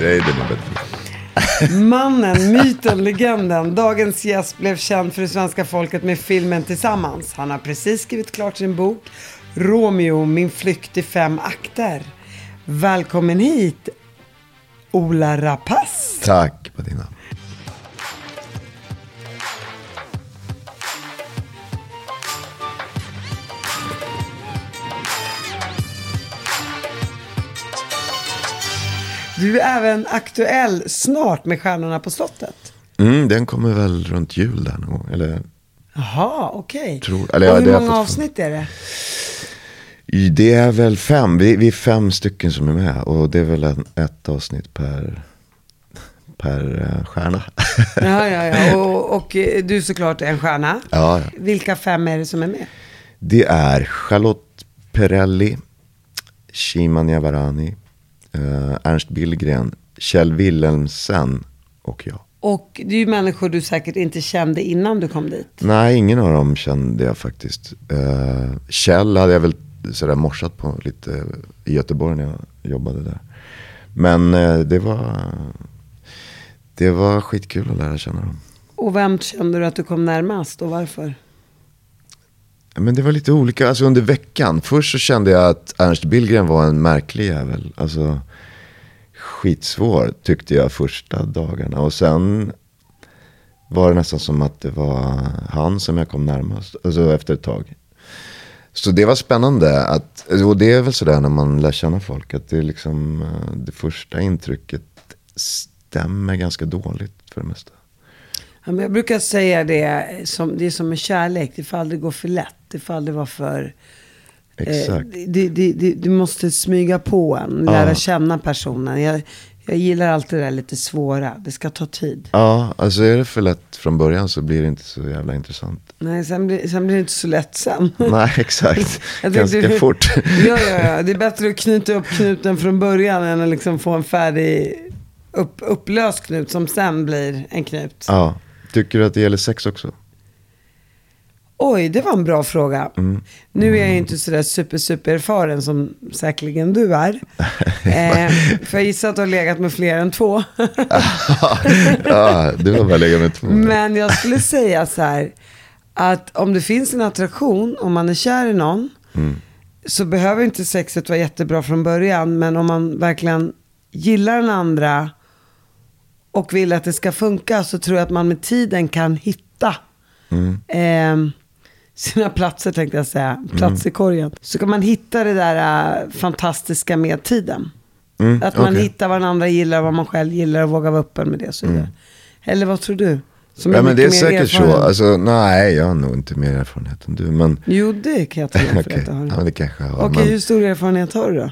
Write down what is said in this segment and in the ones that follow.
Säg det nu bättre. Mannen, myten, legenden. Dagens gäst blev känd för det svenska folket med filmen Tillsammans. Han har precis skrivit klart sin bok Romeo, min flykt i fem akter. Välkommen hit, Ola Rapace. Tack Martina. Du är även aktuell snart med Stjärnorna på slottet. Mm, den kommer väl runt jul där någon gång. Eller, Jaha, okej. Tror- eller det hur har jag många fått- avsnitt är det? det är väl fem, vi, vi är fem stycken som är med. Och det är väl en, ett avsnitt per, per eh, stjärna. Ja, ja, ja. Och, och eh, du såklart är en stjärna. ja, ja. Vilka fem är det som är med? Det är Charlotte Perrelli, Shima Niavarani, eh, Ernst Billgren, Kjell Wilhelmsen och jag. Och det är ju människor du säkert inte kände innan du kom dit. Nej, ingen av dem kände jag faktiskt. Uh, Kjell hade jag väl sådär morsat på lite i Göteborg när jag jobbade där. Men eh, det var det var skitkul att lära känna dem. Och vem kände du att du kom närmast och varför? Men det var lite olika, alltså under veckan. Först så kände jag att Ernst Billgren var en märklig jävel. Alltså skitsvår tyckte jag första dagarna. Och sen var det nästan som att det var han som jag kom närmast. Alltså efter ett tag. Så det var spännande. Att, och det är väl sådär när man lär känna folk. Att det är liksom eh, det första intrycket stämmer ganska dåligt för det mesta. Ja, men jag brukar säga det, som, det är som med kärlek. Det får aldrig gå för lätt. Det får aldrig vara för... Exakt. Eh, det, det, du måste smyga på en, lära Ja. känna personen. Jag, jag gillar alltid det där lite svåra. Det ska ta tid. Ja, alltså är det för lätt från början så blir det inte så jävla intressant. Nej, sen blir, sen blir det inte så lätt sen. Nej, exakt. Ganska tänkte- fort. ja, ja, ja. Det är bättre att knyta upp knuten från början än att liksom få en färdig upp, upplöst knut som sen blir en knut. Ja. Tycker du att det gäller sex också? Oj, det var en bra fråga. Mm. Nu är jag ju inte sådär super, super erfaren som säkerligen du är. eh, för jag gissar att du har legat med fler än två. ja, du har bara legat med två. Men jag skulle säga så här, att om det finns en attraktion, om man är kär i någon, så behöver inte sexet vara jättebra från början. Men om man verkligen gillar den andra och vill att det ska funka, så tror jag att man med tiden kan hitta eh, sina platser, tänkte jag säga. Plats i korgen. Så kan man hitta det där eh, fantastiska med tiden. att man okej. hittar vad den andra gillar, vad man själv gillar och vågar vara öppen med det så vidare. Eller vad tror du? Som Ja, men det är säkert så. erfaren. Alltså, nej, jag har nog inte mer erfarenhet än du. Men Jo, det kan jag om för okej, att jag har. ja, det kanske jag har. Okej, hur men, stor erfarenhet har du då?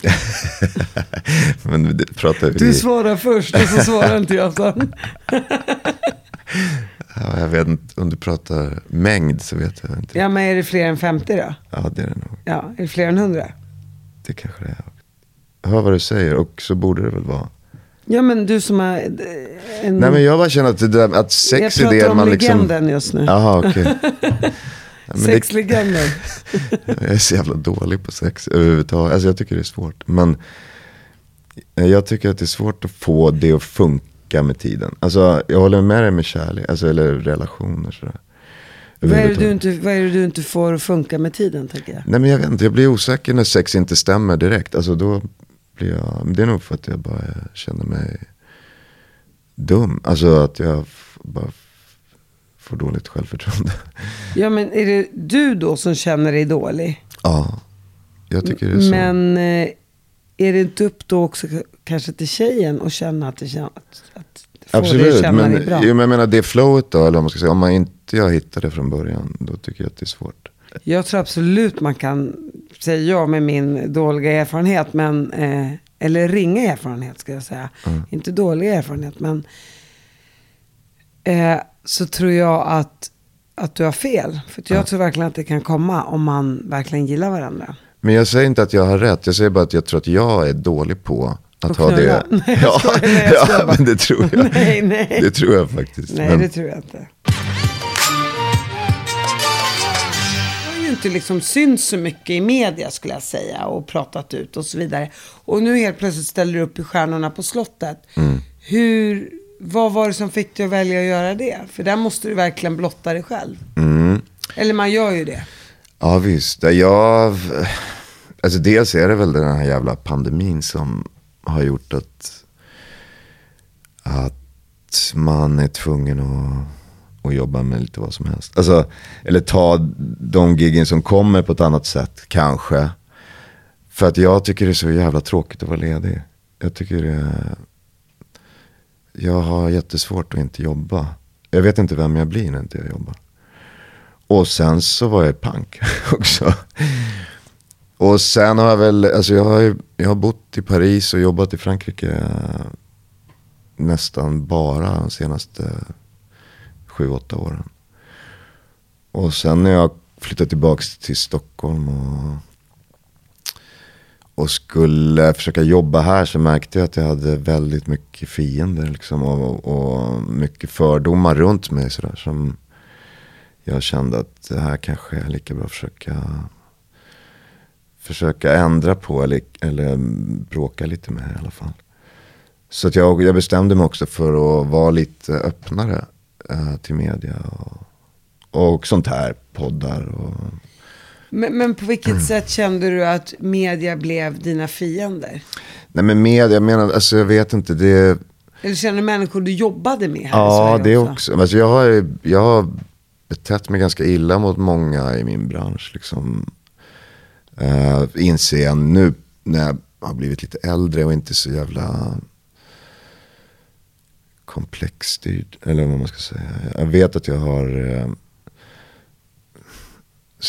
men det pratar vi... Du svarar först och så svarar inte jag sen. ja, jag vet inte, om du pratar mängd så vet jag inte. Ja, men är det fler än 50 då? Ja, det är det nog. Ja, är det fler än 100? Det kanske det är. Jag hör vad du säger och så borde det väl vara. Ja, men du som har... eh, En... Nej men jag bara känner att, det där, att jag sex är pratar det om man liksom... legenden just nu. Jaha okej. Det- Sexlegenden. Jag är så jävla dålig på sex överhuvudtaget. Alltså jag tycker det är svårt. Men jag tycker att det är svårt att få det att funka med tiden. Alltså jag håller med dig med kärlek, alltså, eller relationer sådär. Vad är, det du inte, vad är det du inte får att funka med tiden, tänker jag? Nej men jag vet inte, jag blir osäker när sex inte stämmer direkt. Alltså då blir jag, det är nog för att jag bara känner mig dum. Alltså att jag bara får dåligt självförtroende. Ja, men är det du då som känner dig dålig? Ja, jag tycker det är så. Men eh, är det inte upp då också kanske till tjejen att känna att det känns att Absolut, känna men, bra? men jag menar det flowet då, eller vad man ska säga, om man inte har hittat det från början, då tycker jag att det är svårt. Jag tror absolut man kan, säger jag med min dåliga erfarenhet, men, eh, eller ringa erfarenhet ska jag säga. Inte dålig erfarenhet, men eh, så tror jag att, att du har fel. För jag tror verkligen att det kan komma om man verkligen gillar varandra. Men jag säger inte att jag har rätt, jag säger bara att jag tror att jag är dålig på att ha det. Nej, ja, skojar, nej, ja men det tror jag. Nej, nej. Det tror jag faktiskt. Nej, men, det tror jag inte. Jag har ju inte liksom synts så mycket i media skulle jag säga och pratat ut och så vidare. Och nu helt plötsligt ställer du upp i Stjärnorna på slottet. Mm. Hur, vad var det som fick dig att välja att göra det? För där måste du verkligen blotta dig själv. Mm. Eller man gör ju det. Ja visst, jag, alltså dels är det väl den här jävla pandemin som har gjort att, att man är tvungen att, att jobba med lite vad som helst. Alltså, eller ta de giggen som kommer på ett annat sätt, kanske. För att jag tycker det är så jävla tråkigt att vara ledig. Jag tycker det, jag har jättesvårt att inte jobba. Jag vet inte vem jag blir när inte jag jobbar. Och sen så var jag punk också. Och sen har jag väl, alltså jag har, jag har bott i Paris och jobbat i Frankrike eh, nästan bara de senaste sju, åtta åren. Och sen när jag flyttade tillbaka till Stockholm och, och skulle försöka jobba här så märkte jag att jag hade väldigt mycket fiender liksom, och, och mycket fördomar runt mig. Sådär, som, jag kände att det här kanske är lika bra att försöka, försöka ändra på eller, eller bråka lite med i alla fall. Så att jag, jag bestämde mig också för att vara lite öppnare eh, till media och, och sånt här, poddar och Men, men på vilket Mm. sätt kände du att media blev dina fiender? Nej men media, jag menar, alltså jag vet inte, det Eller kände du människor du jobbade med här i Ja, Sverige det också. Alltså jag, har, jag har betett mig ganska illa mot många i min bransch. Liksom. Uh, inser jag nu när jag har blivit lite äldre och inte så jävla komplexstyrd. Eller vad man ska säga. Jag vet att jag har uh,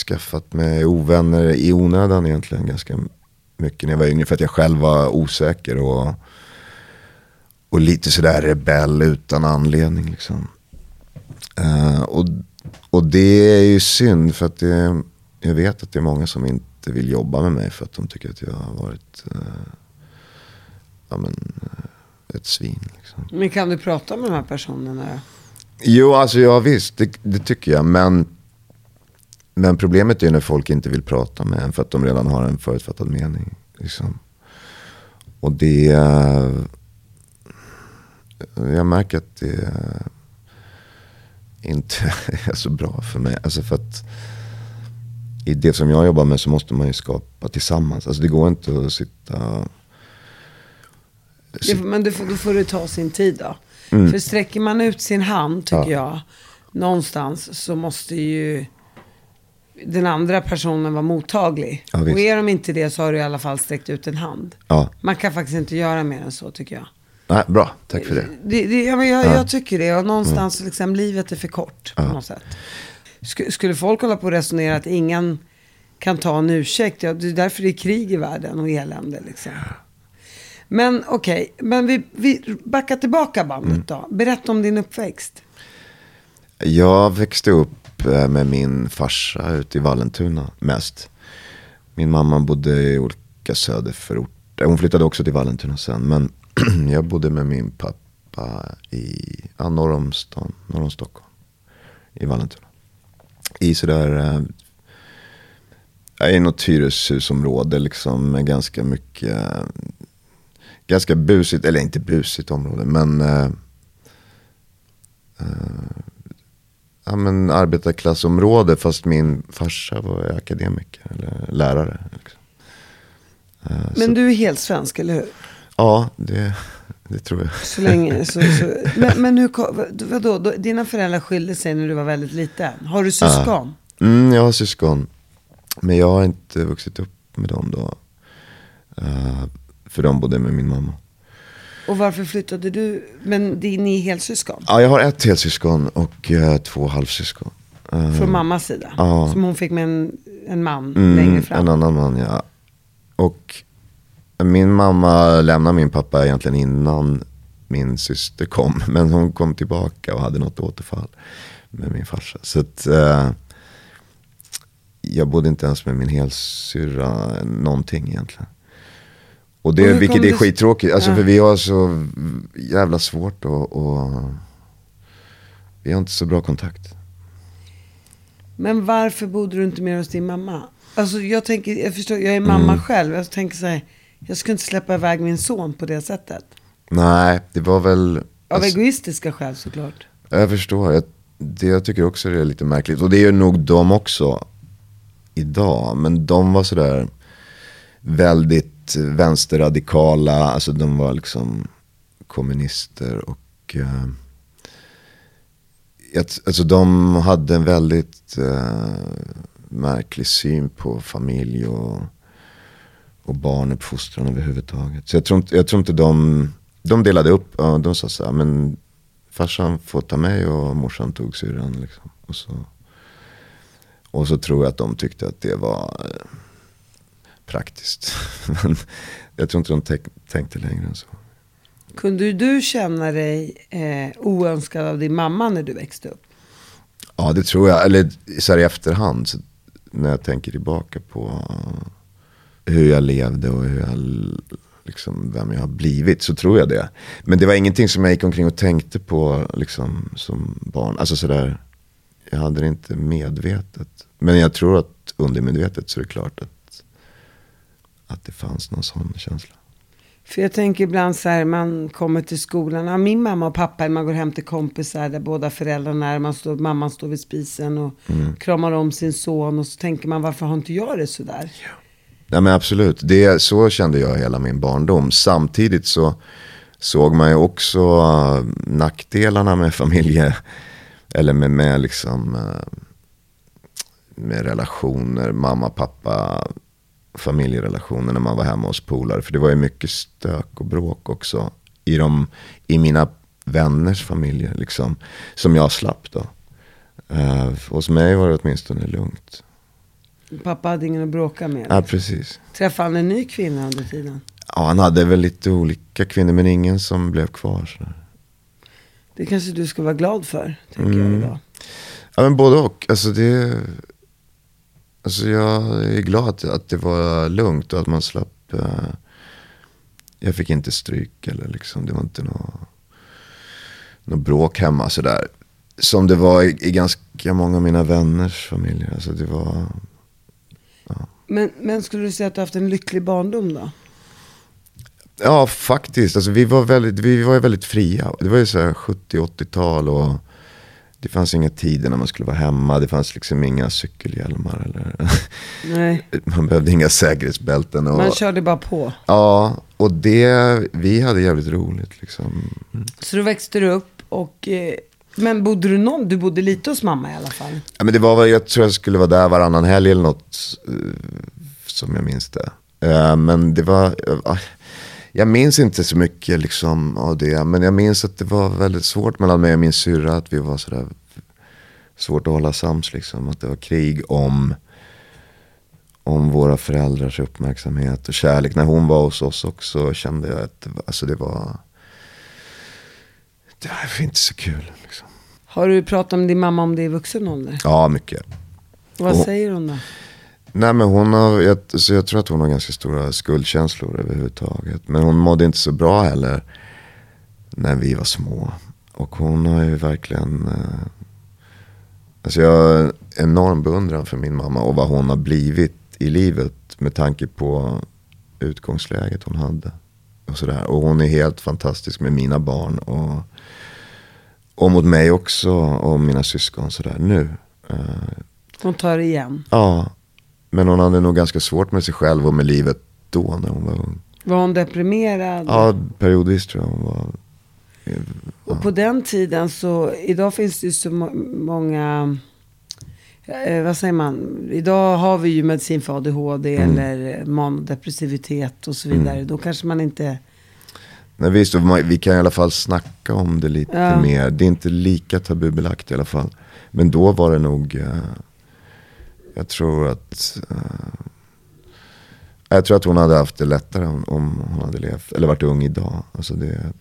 skaffat mig ovänner i onödan egentligen ganska mycket när jag var yngre. För att jag själv var osäker och, och lite sådär rebell utan anledning. Liksom. Uh, och, och det är ju synd för att det, jag vet att det är många som inte vill jobba med mig för att de tycker att jag har varit eh, ja, men, eh, ett svin. Liksom. Men kan du prata med de här personerna? Jo, alltså ja visst, det, det tycker jag. Men, men problemet är ju när folk inte vill prata med en för att de redan har en förutfattad mening. Liksom. Och det... eh, Jag märker att det inte är så bra för mig. Alltså för att i det som jag jobbar med så måste man ju skapa tillsammans. Alltså det går inte att sitta... Det, men det får, då får det ta sin tid då. Mm. För sträcker man ut sin hand, tycker jag, någonstans så måste ju den andra personen vara mottaglig. Ja, och är de inte det så har du i alla fall sträckt ut en hand. Ja, Man kan faktiskt inte göra mer än så, tycker jag. nej, bra, tack för det. Det, det, ja, men jag, jag tycker det. Och någonstans, liksom, livet är för kort på något sätt. Sk- skulle folk hålla på och resonera att ingen kan ta en ursäkt, ja, det är därför det är krig i världen och elände. Liksom. Men okej, men vi, vi backar tillbaka bandet då. Berätta om din uppväxt. Jag växte upp eh, med min farsa ute i Vallentuna mest. Min mamma bodde i olika söderförorter. Hon flyttade också till Vallentuna sen. Men jag bodde med min pappa i, ja, norr om stan, norr om Stockholm. I Vallentuna. I sådär, eh, i något hyreshusområde liksom med ganska mycket, eh, ganska busigt, eller inte busigt område men eh, ja, men arbetarklassområde fast min farsa var akademiker eller lärare. Liksom. Uh, men så, du är helt svensk, eller hur? Ja, det, det tror jag. Så länge, så, så. Men, men hur, vadå, dina föräldrar skilde sig när du var väldigt liten. Har du syskon? Uh, mm, jag har syskon. Men jag har inte vuxit upp med dem då. Uh, för de bodde med min mamma. Och varför flyttade du? Men det, ni är helsyskon? Ja, jag har ett helsyskon och uh, två halvsyskon. Uh, Från mammas sida? Ja. Som hon fick med en, en man mm, längre fram? En annan man, ja. Och min mamma lämnade min pappa egentligen innan min syster kom. Men hon kom tillbaka och hade något återfall med min farsa. Så att, uh, jag bodde inte ens med min helsyrra någonting egentligen. Och det, och vilket är skittråkigt, alltså, ja. för vi har så jävla svårt att, och, vi har inte så bra kontakt. Men varför bodde du inte mer hos din mamma? Alltså jag tänker, jag förstår, jag är mamma mm. själv. Jag tänker så här, jag skulle inte släppa iväg min son på det sättet. Nej, det var väl... Av alltså, egoistiska skäl såklart. Jag förstår, jag, det, jag tycker också det är lite märkligt. Och det är nog de också idag. Men de var sådär väldigt vänsterradikala, alltså de var liksom kommunister och eh, alltså de hade en väldigt eh, märklig syn på familj och, och barnuppfostran överhuvudtaget. Så jag tror inte, jag tror inte de, de delade upp, de sa så här, men farsan får ta mig och morsan tog syrran. Liksom. Och, så, och så tror jag att de tyckte att det var eh, praktiskt. Men jag tror inte de tänkte längre än så. Kunde du känna dig eh, oönskad av din mamma när du växte upp? Ja, det tror jag. Eller så här i efterhand, när jag tänker tillbaka på hur jag levde och hur jag, liksom, vem jag har blivit, så tror jag det. Men det var ingenting som jag gick omkring och tänkte på liksom, som barn. Alltså sådär, jag hade det inte medvetet. Men jag tror att undermedvetet så är det klart att att det fanns någon sån känsla. För jag tänker ibland så här, man kommer till skolan, ja, min mamma och pappa, man går hem till kompisar där båda föräldrarna är, man står, mamman står vid spisen och mm. kramar om sin son och så tänker man, varför har inte jag det sådär? Ja. Nej men absolut, det, så kände jag hela min barndom. Samtidigt så såg man ju också uh, nackdelarna med familje, eller med, med liksom, uh, med relationer, mamma, pappa, familjerelationer när man var hemma hos polare. För det var ju mycket stök och bråk också i, de, i mina vänners familjer. Liksom, som jag slapp då. Eh, uh, hos mig var det åtminstone lugnt. Pappa hade ingen att bråka med? Ja, precis. Träffade han en ny kvinna under tiden? Ja, han hade väl lite olika kvinnor, men ingen som blev kvar. Så. Det kanske du ska vara glad för, tänker mm. jag idag. Ja, men både och. Alltså det, Alltså jag är glad att det var lugnt och att man slapp. Uh, jag fick inte stryk eller liksom, det var inte något, något bråk hemma sådär. Som det var i, i ganska många av mina vänners familjer. Alltså det var. Men, men skulle du säga att du haft en lycklig barndom då? Ja, faktiskt. Alltså, vi, var väldigt, vi var väldigt fria. Det var ju så 70-80-tal och det fanns inga tider när man skulle vara hemma. Det fanns liksom inga cykelhjälmar. Eller Nej. Man behövde inga säkerhetsbälten. Och, man körde bara på. Ja, och det, vi hade jävligt roligt. Liksom. Så då växte du upp och... Eh, men bodde du någon? Du bodde lite hos mamma i alla fall? Ja, men det var jag tror jag skulle vara där varannan helg eller något. Eh, som jag minns det. Eh, men det var eh, ah, jag minns inte så mycket liksom av det. Men jag minns att det var väldigt svårt mellan mig och min syrra. Att vi var sådär svårt att hålla sams liksom. Att det var krig om, om våra föräldrars uppmärksamhet och kärlek. När hon var hos oss också kände jag att alltså det var, det var inte så kul. Liksom. Har du pratat med din mamma om det i vuxen ålder? Ja, mycket. Vad och, säger hon då? Nej men hon har, jag, så jag tror att hon har ganska stora skuldkänslor överhuvudtaget. Men hon mådde inte så bra heller när vi var små. Och hon har ju verkligen, eh, alltså jag har enorm beundran för min mamma och vad hon har blivit i livet med tanke på utgångsläget hon hade. Och, sådär. och hon är helt fantastisk med mina barn. Och, Och mot mig också och mina syskon sådär nu. Eh, Hon tar igen. ja, men hon hade nog ganska svårt med sig själv och med livet då när hon var ung. Var hon deprimerad? Ja, periodvis tror jag hon var. Och på den tiden så, idag finns det ju så må- många, eh, vad säger man, idag har vi ju medicin för ADHD Mm. eller manodepressivitet och så vidare. Då kanske man inte, Nej, visst, vi kan i alla fall snacka om det lite Ja. mer. Det är inte lika tabubelagt i alla fall. Men då var det nog, eh, jag tror att, eh, jag tror att hon hade haft det lättare om, om hon hade levt, eller varit ung idag. Alltså det,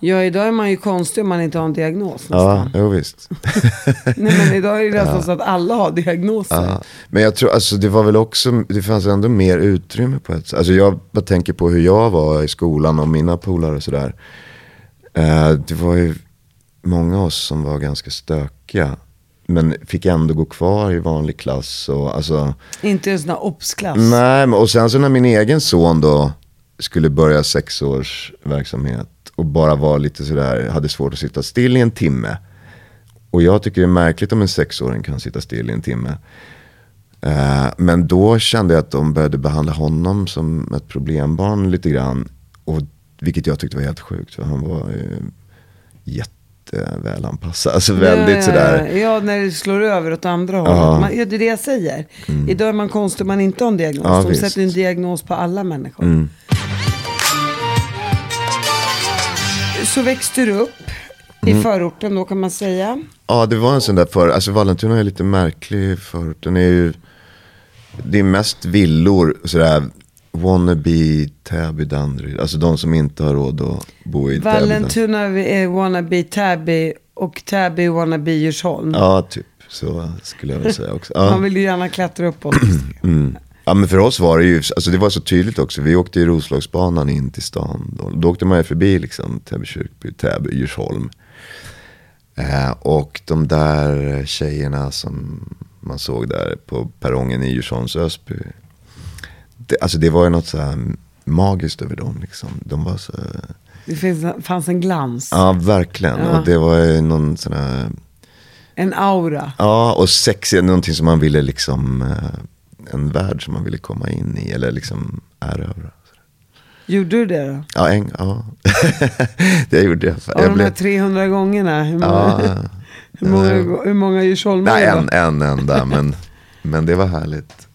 ja idag är man ju konstig om man inte har en diagnos ja, nästan. jo, visst. Nej men idag är det nästan så att alla har diagnoser. Ja, men jag tror, alltså det var väl också, det fanns ändå mer utrymme på ett sätt. Alltså jag bara tänker på hur jag var i skolan och mina polare och sådär. Eh, det var ju många av oss som var ganska stökiga. Men fick ändå gå kvar i vanlig klass och alltså. Inte en sån här obsklass. Nej, och sen så när min egen son då skulle börja sex års verksamhet och bara var lite sådär, hade svårt att sitta still i en timme. Och jag tycker det är märkligt om en sexåring kan sitta still i en timme. Eh, men då kände jag att de började behandla honom som ett problembarn lite grann. Och, vilket jag tyckte var helt sjukt, för han var ju jättevälanpassad. Alltså väldigt ja, sådär. Ja, ja, när det slår över åt andra hållet. Man, ja, det är det jag säger. Idag är man konstig man inte har en diagnos. Ja, De visst. sätter en diagnos på alla människor. Mm. Så växte du upp Mm. i förorten då kan man säga. Ja, det var en sån där för, alltså Vallentuna är lite märklig för den är ju, det är mest villor, sådär, wannabe Täby, Danderyd, alltså de som inte har råd att bo i Täby. Vallentuna är wannabe Täby och Täby wannabe Djursholm. Ja, typ, så skulle jag väl säga också. Man Ja. vill ju gärna klättra uppåt. Mm. ja, men för oss var det ju, alltså det var så tydligt också, vi åkte ju Roslagsbanan in till stan, då, då åkte man ju förbi liksom Täby kyrkby, Täby, Djursholm. Eh, och de där tjejerna som man såg där på perrongen i Djursholms Ösby. Det, alltså det var ju något så här magiskt över dem liksom. De var så, Det finns, fanns en glans. ja verkligen. Ja. Och det var ju någon sån här, En aura. ja och sex är någonting som man ville liksom, eh, en värld som man ville komma in i eller liksom erövra. Gjorde du det då? Ja, en, ja. det gjorde jag. Av jag de här 300 gångerna. Hur många, ja, hur många, hur många Djursholmare nej, en, en enda, men, men det var härligt.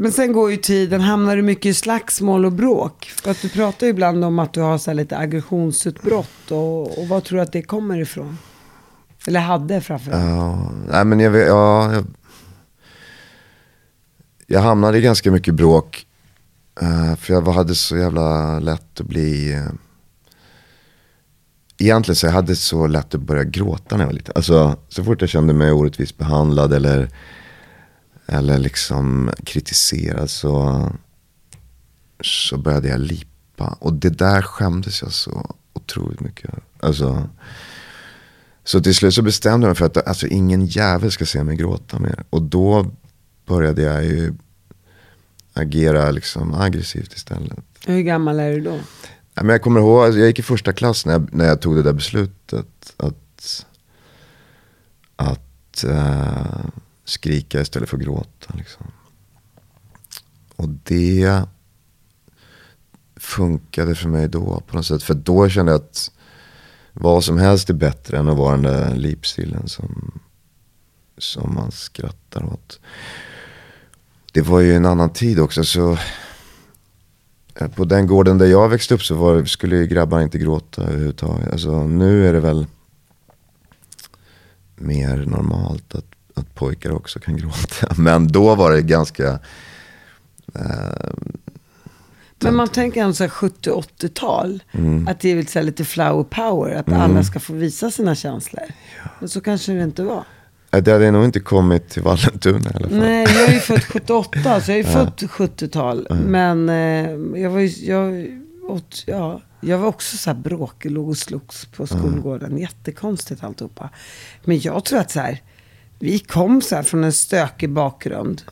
Men sen går ju tiden, hamnar du mycket i slagsmål och bråk? För att du pratar ju ibland om att du har så här lite aggressionsutbrott. Och, och vad tror du att det kommer ifrån? Eller hade framförallt. Ja, nej men jag ja, jag, jag hamnade i ganska mycket bråk. Eh, för jag hade så jävla lätt att bli, eh, egentligen så jag hade så lätt att börja gråta när jag var liten. Alltså så fort jag kände mig orättvist behandlad eller, eller liksom kritiserad så, så började jag lipa. Och det där skämdes jag så otroligt mycket. Alltså, så till slut så bestämde jag mig för att alltså, ingen jävel ska se mig gråta mer. Och då började jag ju agera liksom aggressivt istället. Hur gammal är du då? Ja, men jag kommer ihåg, alltså, jag gick i första klass när jag, när jag tog det där beslutet. Att, att eh, skrika istället för att gråta. Liksom. Och det funkade för mig då på något sätt. För då kände jag att vad som helst är bättre än att vara den där lipsillen som, som man skrattar åt. Det var ju en annan tid också. så eh, På den gården där jag växte upp så var, skulle ju grabbar inte gråta överhuvudtaget. Alltså, nu är det väl mer normalt att, att pojkar också kan gråta. Men då var det ganska... Eh, Men man tänker ändå så här 70-80-tal. Mm. Att det är väl så lite flower power. Att alla ska få visa sina känslor. Men så kanske det inte var. det hade nog inte kommit till Vallentuna i alla fall. Nej, jag är ju född 78, så jag är ju född 70-tal. Men eh, jag var ju, jag, åt, ja, jag var också så här bråkig, låg och slogs på skolgården. Jättekonstigt alltihopa. Men jag tror att så här, vi kom så här från en stökig bakgrund.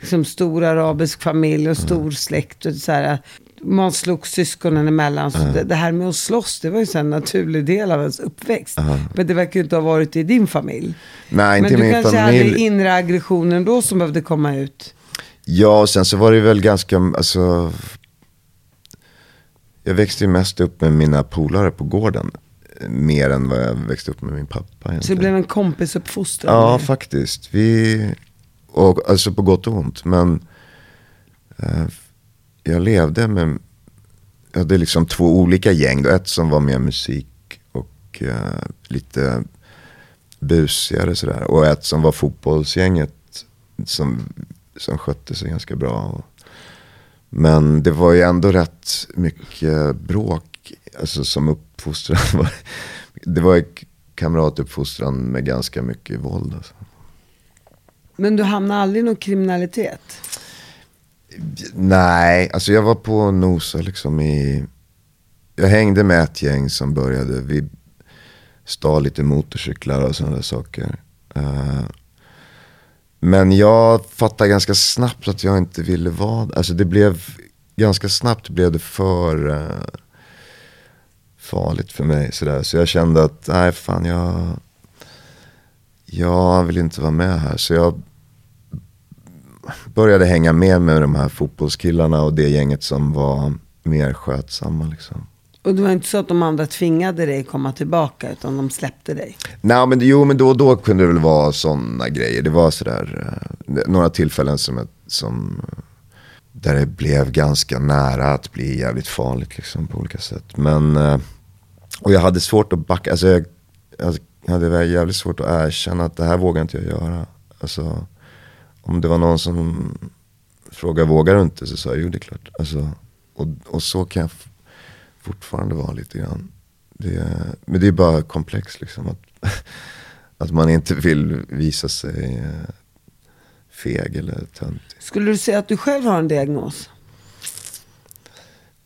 Liksom stor arabisk familj och stor släkt. Och så här, man slogs syskonen emellan. Så det, det här med att slåss, det var ju så en naturlig del av ens uppväxt. Men det verkar ju inte ha varit i din familj. Nej, inte Men du min kanske hade familj. inre aggressionen då som behövde komma ut. Ja, och sen så var det väl ganska, alltså. Jag växte ju mest upp med mina polare på gården. Mer än vad jag växte upp med min pappa. Så det egentligen. blev en kompisuppfostran. Ja, faktiskt. Vi, och, alltså på gott och ont. Men eh, jag levde med, jag hade liksom två olika gäng. Då. Ett som var mer musik och eh, lite busigare sådär. Och ett som var fotbollsgänget som, som skötte sig ganska bra. Men det var ju ändå rätt mycket bråk, alltså som uppfostran. var- Det var kamratuppfostran med ganska mycket våld. Alltså. Men du hamnade aldrig i någon kriminalitet? Nej, alltså jag var på nosa liksom i... Jag hängde med ett gäng som började, vi stal lite motorcyklar och sådana där saker. Eh, men jag fattade ganska snabbt att jag inte ville vara Alltså det blev, ganska snabbt blev det för eh, farligt för mig. Sådär. Så jag kände att, nej fan jag, jag vill inte vara med här. Så jag började hänga med med de här fotbollskillarna och det gänget som var mer skötsamma. Liksom. Och det var inte så att de andra tvingade dig komma tillbaka, utan de släppte dig? Nej, men, jo, men då och då kunde det väl vara sådana grejer. Det var sådär, eh, några tillfällen som, som, där det blev ganska nära att bli jävligt farligt liksom, på olika sätt. Men, eh, och jag hade svårt att backa, alltså jag, alltså, jag hade jävligt svårt att erkänna att det här vågar inte jag göra. Alltså, om det var någon som frågade vågar du inte så sa jag jo det är klart. Alltså, och, och så kan jag fortfarande vara lite grann. Det, men det är bara komplext liksom. Att, att man inte vill visa sig eh, feg eller töntig. Skulle du säga att du själv har en diagnos?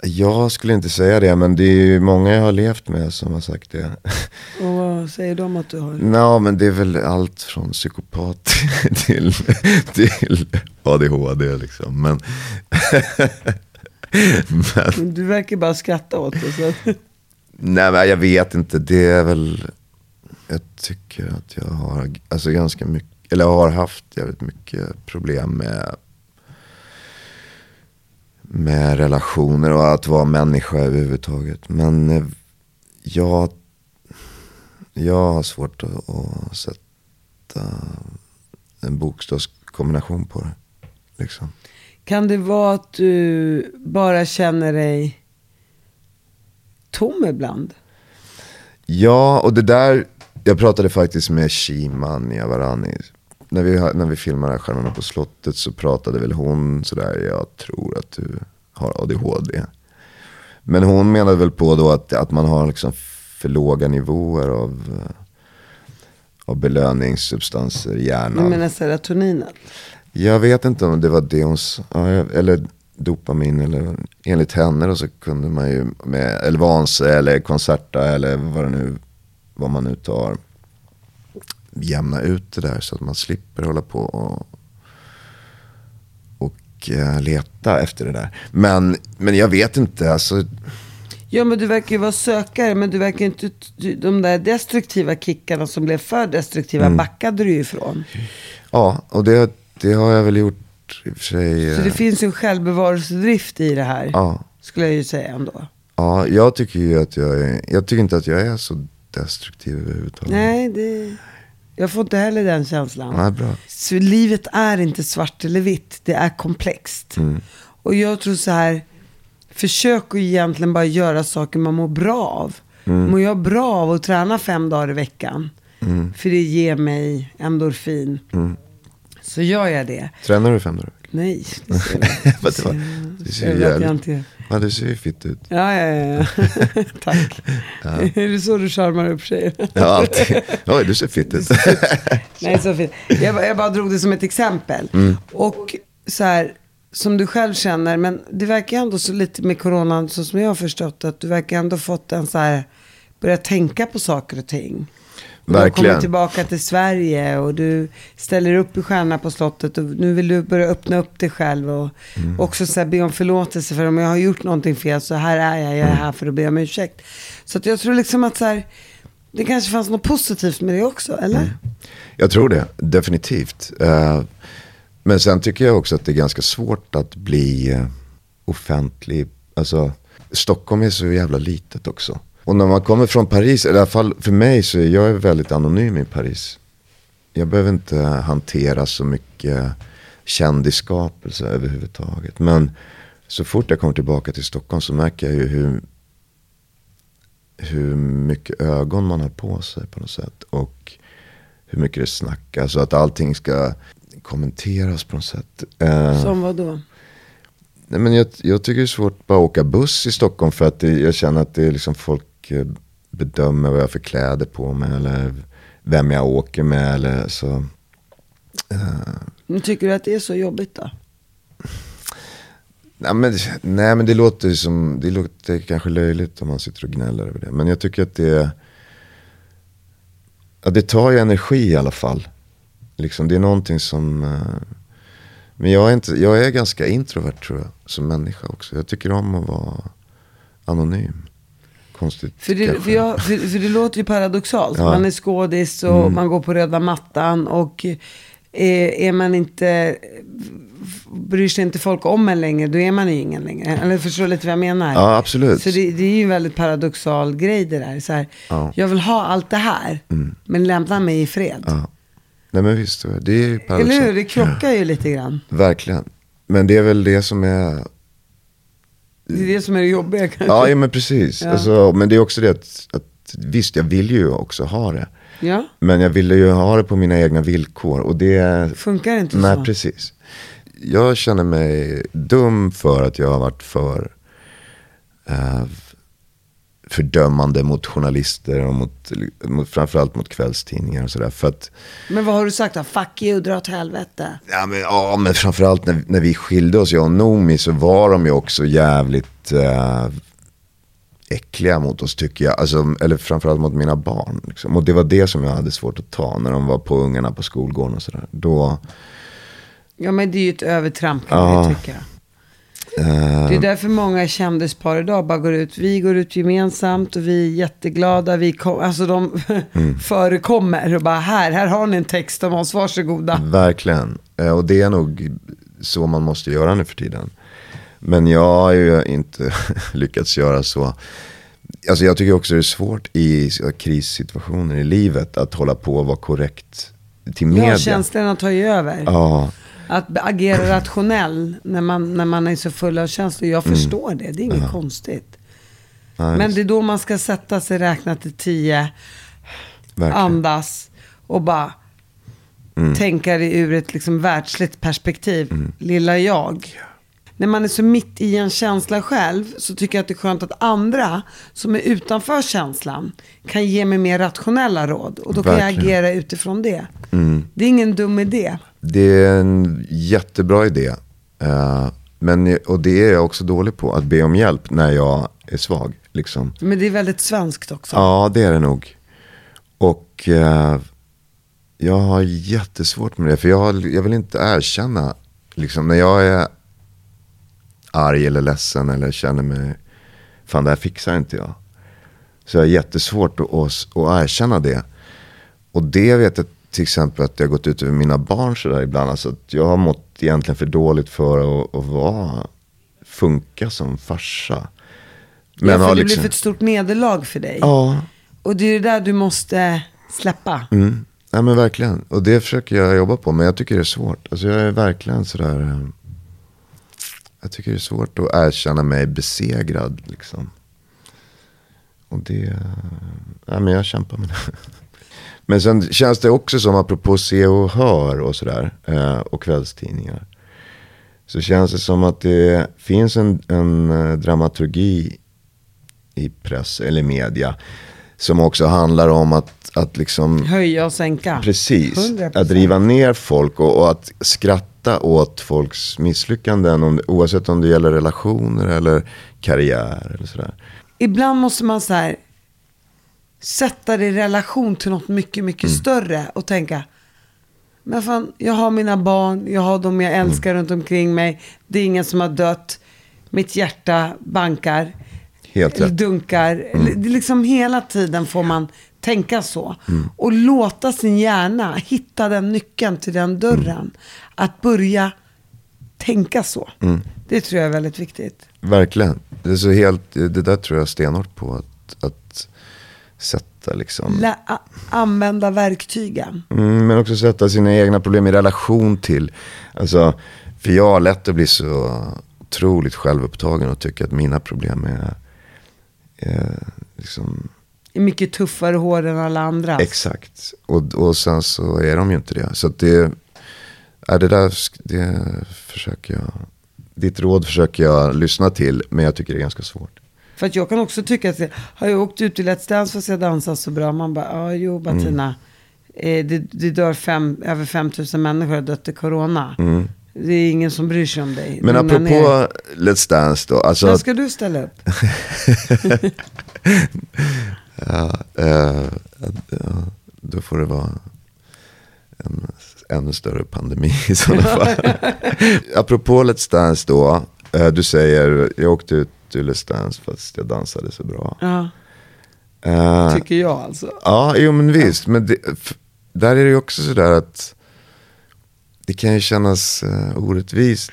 Jag skulle inte säga det men det är ju många jag har levt med som har sagt det. Och vad säger de att du har? Nå men det är väl allt från psykopat till, till ADHD liksom. Men, men Du verkar bara skratta åt det. Så. Nej men jag vet inte, det är väl, jag tycker att jag har, alltså ganska mycket, eller har haft jävligt mycket problem med, med relationer och att vara människa överhuvudtaget. Men eh, jag, jag har svårt att, att sätta en bokstavskombination på det. Liksom. Kan det vara att du bara känner dig tom ibland? Ja, och det där, jag pratade faktiskt med Shima Niavarani. När vi, när vi filmade Stjärnorna på slottet så pratade väl hon sådär, jag tror att du har ADHD. Men hon menade väl på då att, att man har liksom för låga nivåer av, av belöningssubstanser i hjärnan. menar serotoninet. Jag vet inte om det var det hon sa, eller dopamin eller enligt henne då så kunde man ju med Elvanse eller Concerta eller vad det nu, vad man nu tar, jämna ut det där så att man slipper hålla på och, och eh, leta efter det där. Men, men jag vet inte, alltså, Ja men du verkar ju vara sökare men du verkar inte, de där destruktiva kickarna som blev för destruktiva Mm. backade du ju ifrån. ja, och det, det har jag väl gjort i och för sig. Så det eh, finns ju en självbevarelsedrift i det här. Ja. Skulle jag ju säga ändå. Ja, jag tycker ju att jag är, jag tycker inte att jag är så destruktiv överhuvudtaget. Nej, det, jag får inte heller den känslan. Nej, bra. Så livet är inte svart eller vitt, det är komplext. Mm. Och jag tror så här, försök att egentligen bara göra saker man mår bra av. Mm. Mår jag bra av att träna fem dagar i veckan, för det ger mig endorfin, Mm. så gör jag det. Tränar du fem dagar? Nej, det ser det Det ser jag jävligt... inte. Ja, du ser ju fitt ut. Ja, ja, ja. ja. Tack. Är det så du charmar upp tjejer? Ja, alltid. Oj, du ser fitt ut. Nej, så fint. Jag, jag bara drog det som ett exempel. Mm. Och så här, som du själv känner, men det verkar ändå så lite med coronan, så som jag har förstått att du verkar ändå fått en så här, börja tänka på saker och ting. Du Verkligen. kommit tillbaka till Sverige och du ställer upp i Stjärna på slottet och nu vill du börja öppna upp dig själv och Mm. också så här, be om förlåtelse för om jag har gjort någonting fel så här är jag, Mm. jag är här för att be om ursäkt. Så att jag tror liksom att så här, det kanske fanns något positivt med det också, eller? Mm. Jag tror det, definitivt. Eh, Men sen tycker jag också att det är ganska svårt att bli eh, offentlig. Alltså, Stockholm är så jävla litet också. Och när man kommer från Paris, i alla fall för mig så är jag väldigt anonym i Paris. Jag behöver inte hantera så mycket kändisskapelse överhuvudtaget. Men så fort jag kommer tillbaka till Stockholm så märker jag ju hur, hur mycket ögon man har på sig på något sätt. Och hur mycket det snackas och att allting ska kommenteras på något sätt. Eh, Som vad då? nej, men jag, jag tycker det är svårt att bara åka buss i Stockholm för att det, jag känner att det är liksom folk eh, bedömer vad jag har för kläder på mig eller vem jag åker med eller så. Nu tycker du att det är så jobbigt då? Nej men, nej men det låter som, det låter kanske löjligt om man sitter och gnäller över det. Men jag tycker att det, ja, det tar ju energi i alla fall. Liksom, det är någonting som, eh, men jag är, inte, jag är ganska introvert tror jag, som människa också. Jag tycker om att vara anonym. Konstigt För det, för, jag, för, för det låter ju paradoxalt. Ja. Mm. Man är skådis och man går på röda mattan och är, är man inte, bryr sig inte folk om en längre, då är man ju ingen längre. Eller förstår du lite vad jag menar? Ja, absolut. Så det, det är ju en väldigt paradoxal grej det där. Så här, Ja. Mm. Jag vill ha allt det här, men lämna mig i fred. Ja. Nej men visst, det är ju Eller paradoxalt. hur? Det krockar ju lite grann. Verkligen. Men det är väl det som är Det är det som är det jobbiga kanske. Ja, ja men precis. Ja. Alltså, men det är också det att, att, visst jag vill ju också ha det. Ja, Men jag ville ju ha det på mina egna villkor. Och det, funkar inte nej så. precis. Jag känner mig dum för att jag har varit för eh, fördömande mot journalister och mot, mot, framförallt mot kvällstidningar och sådär. För att Men vad har du sagt då? Fuck you, dra åt helvete. Ja men, ja, men framförallt när, när vi skilde oss, jag och Nomi, så var de ju också jävligt eh, äckliga mot oss tycker jag. Alltså, eller framförallt mot mina barn. Liksom. Och det var det som jag hade svårt att ta när de var på ungarna på skolgården och sådär. Då, Ja men det är ju ett övertramp kan Ja. tycka. Eh, Det är därför många kändispar idag bara går ut. Vi går ut gemensamt och vi är jätteglada. Vi kom, alltså de Mm. förekommer och bara här, här har ni en text om oss, varsågoda. verkligen. Eh, och det är nog så man måste göra nu för tiden. Men jag har ju inte lyckats göra så. Alltså jag tycker också det är svårt i krissituationer i livet att hålla på och vara korrekt till media. Ja, känslorna tar ju över. Ja, Att agera rationell när man, när man är så full av känslor. Jag förstår det, det är inget konstigt. Mm. nej, Men det är då man ska sätta sig, räkna till tio, verkligen. andas och bara tänka det ur ett liksom världsligt perspektiv. Lilla jag. När man är så mitt i en känsla själv så tycker jag att det är skönt att andra som är utanför känslan kan ge mig mer rationella råd. Och då kan jag agera utifrån det. Det är ingen dum idé. Det är en jättebra idé. Eh, men, och det är jag också dålig på, att be om hjälp när jag är svag. Liksom. Men det är väldigt svenskt också. Ja, det är det nog. Och eh, jag har jättesvårt med det. För jag, jag vill inte erkänna, liksom, när jag är arg eller ledsen eller känner mig, fan det här fixar inte jag. Så jag har jättesvårt att, att, att erkänna det. Och det vet jag till exempel att det har gått ut över mina barn sådär ibland. Alltså att jag har mått egentligen för dåligt för att, att vara, funka som farsa. Men ja, för har det liksom- blir för ett stort nederlag för dig. Ja, Och det är det där du måste släppa. Mm. Ja men verkligen. Och det försöker jag jobba på. Men jag tycker det är svårt. Alltså jag är verkligen sådär. eh, Jag tycker det är svårt att erkänna mig besegrad. Liksom. Och det. eh, Ja men jag kämpar med det. Men sen känns det också som, apropå se och hör och sådär. eh, Och kvällstidningar. Så känns det som att det finns en, en eh, dramaturgi i press eller media. Som också handlar om att, att liksom Höja och sänka. Precis, 100%. att driva ner folk och, och att skratta åt folks misslyckanden. Om, oavsett om det gäller relationer eller karriär eller sådär. Ibland måste man så här sätta det i relation till något mycket, mycket större och tänka, men fan, jag har mina barn, jag har dem jag älskar runt omkring mig, det är ingen som har dött, mitt hjärta bankar, Helt rätt. dunkar. Är liksom hela tiden får man tänka så. Och låta sin hjärna hitta den nyckeln till den dörren. Att börja tänka så. Det tror jag är väldigt viktigt. Verkligen. Det, är så helt, det där tror jag stenhårt på. Att, att sätta liksom. Lä- använda verktygen. Mm, men också sätta sina egna problem i relation till. Alltså, för jag har lätt att bli så otroligt självupptagen och tycka att mina problem är, är liksom, Är mycket tuffare hårdare än alla andra. exakt. Och, och sen så är de ju inte det. Så det, ja, det där det försöker jag, ditt råd försöker jag lyssna till. Men jag tycker det är ganska svårt. För att jag kan också tycka att, har jag åkt ut till Let's Dance för att jag dansar så bra? Man bara, ja jo Bettina, eh, det, det dör fem, över 5 000 människor har dött i corona. Det är ingen som bryr sig om dig. Men Lugna ner apropå Let's Dance då. Alltså, När ska du ställa upp? Ja, eh, då får det vara en ännu större pandemi i sådana fall. Apropå Let's Dance då. eh, du säger, jag åkte ut till Let's Dance fast jag dansade så bra. Ja, Eh, tycker jag alltså. ja, jo men visst. Men det, där är det ju också sådär att det kan ju kännas uh, orättvist.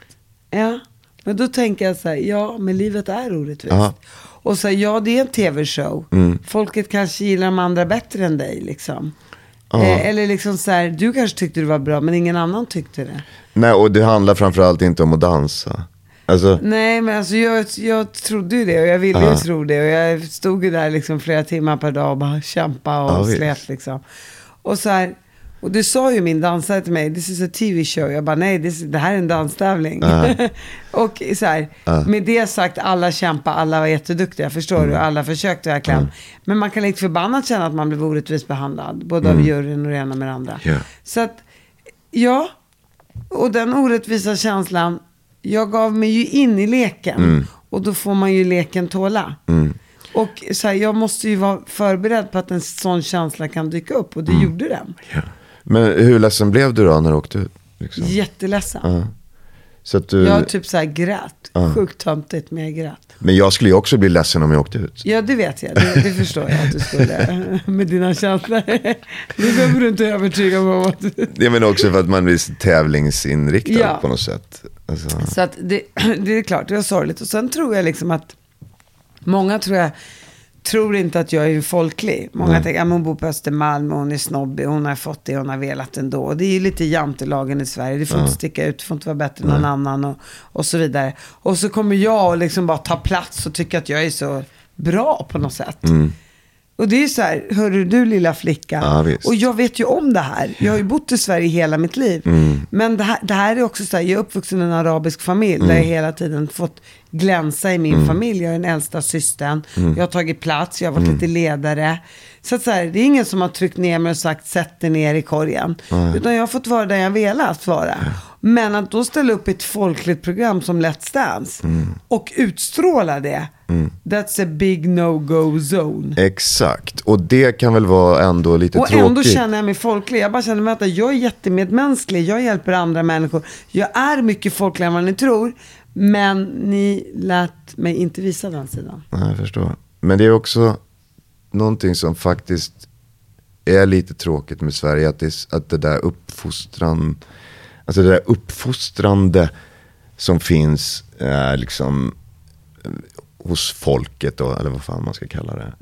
Ja, men då tänker jag så här, ja, men livet är orättvist. Ja. Och så här, ja, det är en tv-show. Mm. Folket kanske gillar de andra bättre än dig, liksom. Eh, eller liksom så här, du kanske tyckte det var bra, men ingen annan tyckte det. Nej, och det handlar framförallt inte om att dansa. Alltså, Nej, men alltså jag, jag trodde ju det och jag ville ju tro det. Och jag stod ju där liksom flera timmar per dag och bara kämpa och visst. slet liksom. Och så här, och det sa ju min dansare till mig, this is a TV show. Jag bara, nej, this, det här är en danstävling. och så här, med det sagt, alla kämpa, alla var jätteduktiga, förstår Mm. du? Alla försökte verkligen. Men man kan lite förbannat känna att man blev orättvist behandlad, både av juryn och det ena med det andra. Mm. Ja. Så att, ja, och den orättvisa känslan, jag gav mig ju in i leken. Mm. Och då får man ju leken tåla. Och så här, jag måste ju vara förberedd på att en sån känsla kan dyka upp. Och det gjorde den. men hur ledsen blev du då när du åkte ut? Liksom? Jätteledsen. Ja. Så att du, Jag typ så här grät. Sjukt töntigt, men jag grät. Men jag skulle ju också bli ledsen om jag åkte ut. Ja, det vet jag. Det, det förstår jag att du skulle. Med dina känslor. Nu behöver du inte övertyga mig om att. Det men också för att man blir tävlingsinriktad Ja. på något sätt. Alltså, Så att det, det är klart, det var sorgligt. Och sen tror jag liksom att många tror jag tror inte att jag är folklig. Många tänker att hon bor på Östermalm och hon är snobbig. Hon har fått det hon har velat ändå. Och det är ju lite jantelagen i Sverige. Det får inte sticka ut, det får inte vara bättre än någon annan och, och så vidare. Och så kommer jag och liksom bara ta plats och tycka att jag är så bra på något sätt. Och det är så här, hörru du lilla flicka. Ja, och jag vet ju om det här. Jag har ju bott i Sverige hela mitt liv. Men det här, det här är också så här, jag är uppvuxen i en arabisk familj. Där jag hela tiden fått glänsa i min familj. Jag är den äldsta systern. Jag har tagit plats, jag har varit lite ledare. Så att så här, det är ingen som har tryckt ner mig och sagt sätt dig ner i korgen. Utan jag har fått vara där jag velat vara. Men att då ställa upp ett folkligt program som Let's Dance. Och utstråla det. That's a big no-go zone. exakt. Och det kan väl vara ändå lite Och tråkigt. ändå känner jag mig folklig. Jag bara känner mig att jag är jättemedmänsklig. Jag hjälper andra människor. Jag är mycket folkligare än vad ni tror. Men ni lät mig inte visa den sidan. Nej, jag förstår. Men det är också någonting som faktiskt är lite tråkigt med Sverige. Att det, att det där uppfostran, alltså det där uppfostrande som finns eh, liksom eh, hos folket, då, eller vad fan man ska kalla det.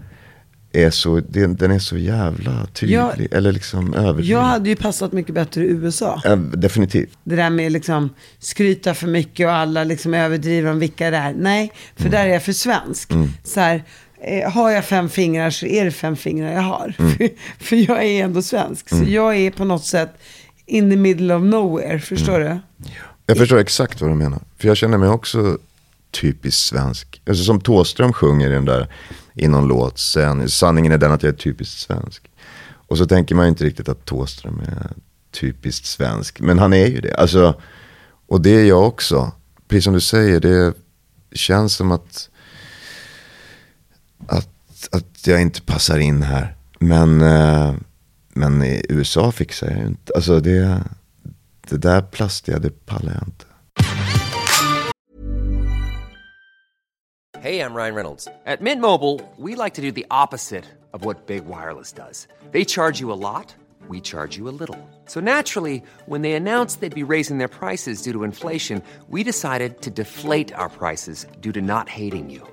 Är så, det, den är så jävla tydlig, Jag- eller liksom överdriven. Jag hade ju passat mycket bättre i USA. Ja, definitivt. Det där med liksom skryta för mycket och alla liksom överdriver om vilka det är. Nej, för där är jag för svensk. Så här, har jag fem fingrar så är det fem fingrar jag har. För, för jag är ändå svensk. Så jag är på något sätt in the middle of nowhere, förstår du? Jag förstår exakt vad du menar. För jag känner mig också typiskt svensk. Alltså som Thåström sjunger i den där, i någon låt, sen, sanningen är den att jag är typiskt svensk. Och så tänker man ju inte riktigt att Thåström är typiskt svensk. Men han är ju det. Alltså, och det är jag också. Precis som du säger, det känns som att, att, att jag inte passar in här. Men, eh, men i USA fixar jag ju inte. Alltså det, det där plastiga, det pallar jag inte. Hej, jag Ryan Reynolds. På Mint Mobile, we like to do the opposite of what Big Wireless does. De tar you a lot, we charge you a little. So naturally, when they announced they'd be raising their prices due to inflation, we decided to deflate our prices due to not hating you.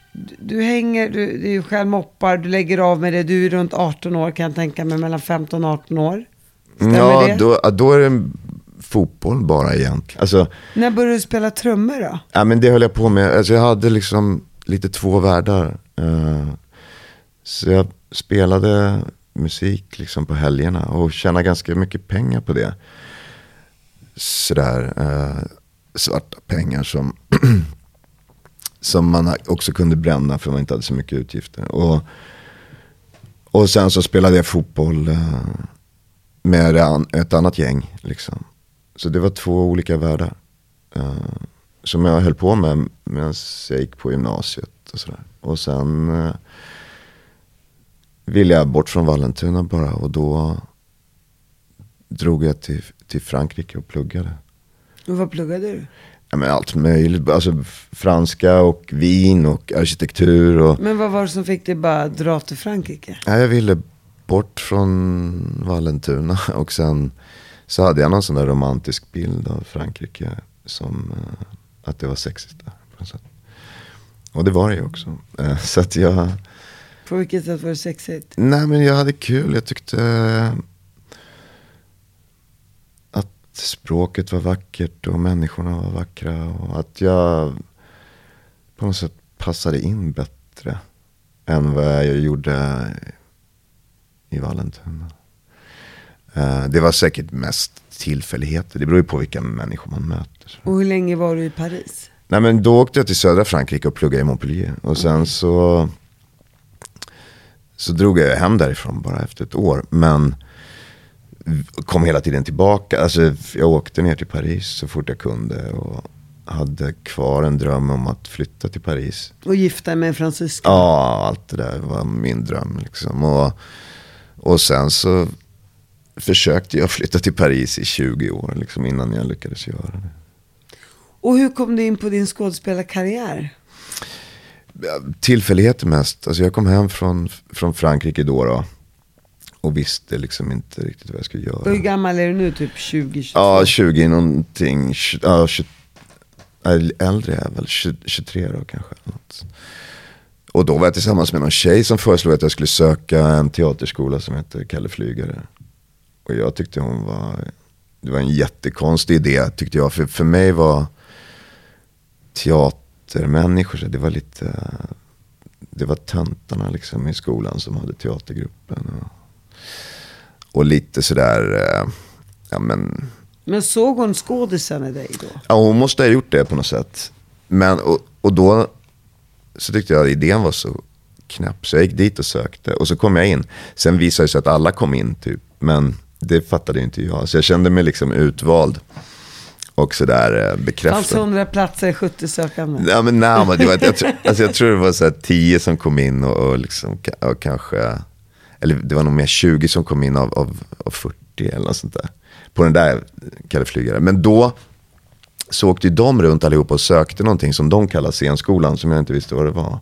Du, du hänger, du, du själv moppar, du lägger av med det. Du är runt 18 år kan jag tänka mig, mellan 15 och 18 år. Stämmer ja, det? då, då är det fotboll bara egentligen. Alltså, När började du spela trummor då? Ja, men det höll jag på med. Alltså, jag hade liksom lite två världar. Eh, så jag spelade musik liksom på helgerna och tjänade ganska mycket pengar på det. Sådär eh, svarta pengar som, som man också kunde bränna för man inte hade så mycket utgifter. Och, och sen så spelade jag fotboll eh, med ett annat gäng. Liksom. Så det var två olika världar. Eh, som jag höll på med medan jag gick på gymnasiet och sådär. Och sen eh, ville jag bort från Vallentuna bara och då drog jag till, till Frankrike och pluggade. Och vad pluggade du? Ja, men allt möjligt, alltså franska och vin och arkitektur och Men vad var det som fick dig bara dra till Frankrike? Ja, jag ville bort från Vallentuna och sen så hade jag någon sån där romantisk bild av Frankrike som eh, att det var sexigt där på något sätt. Och det var det ju också. Eh, så att jag, På vilket sätt var det sexigt? nej men jag hade kul. Jag tyckte att språket var vackert och människorna var vackra och att jag på något sätt passade in bättre än vad jag gjorde i Vallentuna. Eh, Det var säkert mest tillfälligheter. Det beror ju på vilka människor man möter. Och hur länge var du i Paris? Nej men då åkte jag till södra Frankrike och pluggade i Montpellier. Och sen så, så drog jag hem därifrån bara efter ett år. Men kom hela tiden tillbaka. Alltså jag åkte ner till Paris så fort jag kunde. Och hade kvar en dröm om att flytta till Paris. Och gifta med en fransyska? Ja, allt det där var min dröm. Liksom. Och, och sen så försökte jag flytta till Paris i 20 år liksom, innan jag lyckades göra det. Och hur kom du in på din skådespelarkarriär? Tillfälligheter mest. Alltså jag kom hem från, från Frankrike då, då och visste liksom inte riktigt vad jag skulle Och hur göra. gammal är du nu? Typ 20, 22? Ja, 20 någonting. 20, ja, 20, nej, äldre är jag väl, 20, 23 då kanske. Något. Och då var jag tillsammans med någon tjej som föreslog att jag skulle söka en teaterskola som heter Kalle Flygare. Och jag tyckte hon var, det var en jättekonstig idé tyckte jag. För, för mig var teatermänniskor, så det var lite, det var töntarna liksom i skolan som hade teatergruppen. Och, och lite sådär, eh, ja men Men såg hon skådisen i dig då? Ja, hon måste ha gjort det på något sätt. Men, och, och då så tyckte jag att idén var så knäpp. Så jag gick dit och sökte. Och så kom jag in. Sen visade det sig att alla kom in typ. Men det fattade inte jag. Så jag kände mig liksom utvald. Och sådär eh, Fanns bekräftad. 100 platser, 70 sökande? Ja men nej, men det var, jag, tror, alltså jag tror det var så här 10 som kom in och, och, liksom, och kanske, eller det var nog mer 20 som kom in av, av, av 40 eller något sånt där. På den där Kalle Flygare. Men då så åkte ju de runt allihopa och sökte någonting som de kallar scenskolan som jag inte visste vad det var.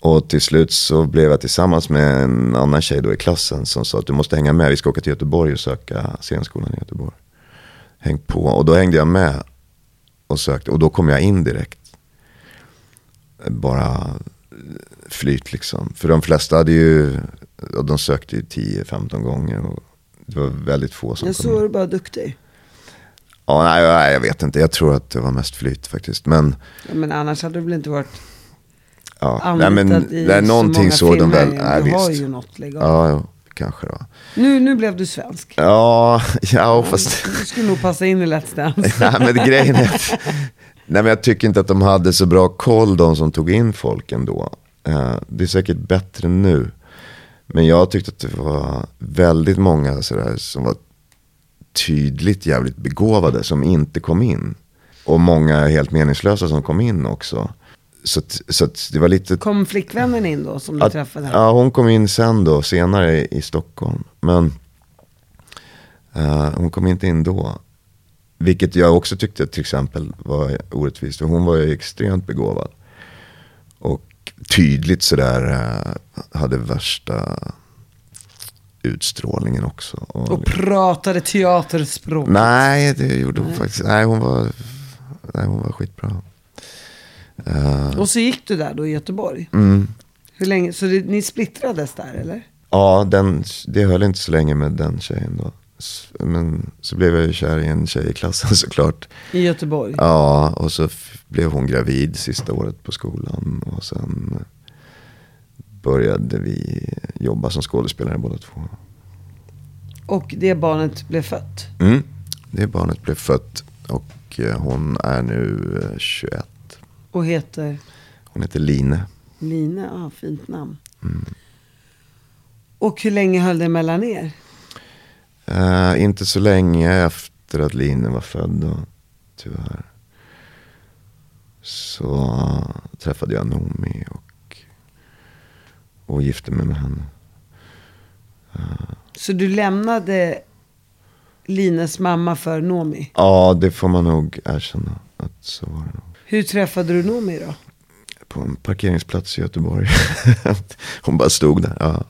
Och till slut så blev jag tillsammans med en annan tjej då i klassen som sa att du måste hänga med, vi ska åka till Göteborg och söka scenskolan i Göteborg. Häng på, och då hängde jag med. och sökte. Och då kom jag in direkt. Bara flyt liksom. För de flesta hade ju, de sökte ju 10-15 gånger. Och det var väldigt få som Jag kom såg in. du bara duktig. Ja, nej, nej, jag vet inte. Jag tror att det var mest flyt faktiskt. Men, Ja, men annars hade du väl inte varit ja. Nej, anlitad men i nej, så någonting många såg de filmer. väl. Nej, du har visst. ju något legalt. Ja, ja, kanske då. Nu, nu blev du svensk. Ja, ja fast... Du skulle nog passa in i Let's Dance. nej, men grejen är att... Nej, men jag tycker inte att de hade så bra koll, de som tog in folk ändå. Eh, det är säkert bättre nu. Men jag tyckte att det var väldigt många sådär, som var tydligt jävligt begåvade som inte kom in. Och många helt meningslösa som kom in också. Så, så det var lite... Kom flickvännen in då som du Att, träffade? här? ja, hon kom in sen då, senare i, Stockholm. Men eh, hon kom inte in då. Vilket jag också tyckte till exempel var orättvist. För hon var ju extremt begåvad. Och tydligt sådär eh, hade värsta utstrålningen också. Och, Och pratade teaterspråk. nej, det gjorde hon faktiskt. Nej, hon var, nej, hon var skitbra. Eh, Och så gick du där då i Göteborg? mm. Hur länge? Så det, ni splittrades där eller? Ja, den, det höll inte så länge med den tjejen då. Men så blev jag ju kär i en tjej i klassen såklart. I Göteborg? Ja, och så blev hon gravid sista året på skolan. Och sen började vi jobba som skådespelare båda två. Och det barnet blev fött? Mm. Det barnet blev fött och eh, hon är nu eh, 21. Och heter Hon heter Line. Line? Ah, fint namn. Mm. Och hur länge höll det mellan er? Eh, inte så länge efter att Line var född då, tyvärr. Så träffade jag Nomi och, och gifte mig med henne. Så du lämnade Lines mamma för Nomi? Ja, det får man nog erkänna att så var det nog. Hur träffade du Nomi då? På en parkeringsplats i Göteborg. Hon bara stod där. Ja.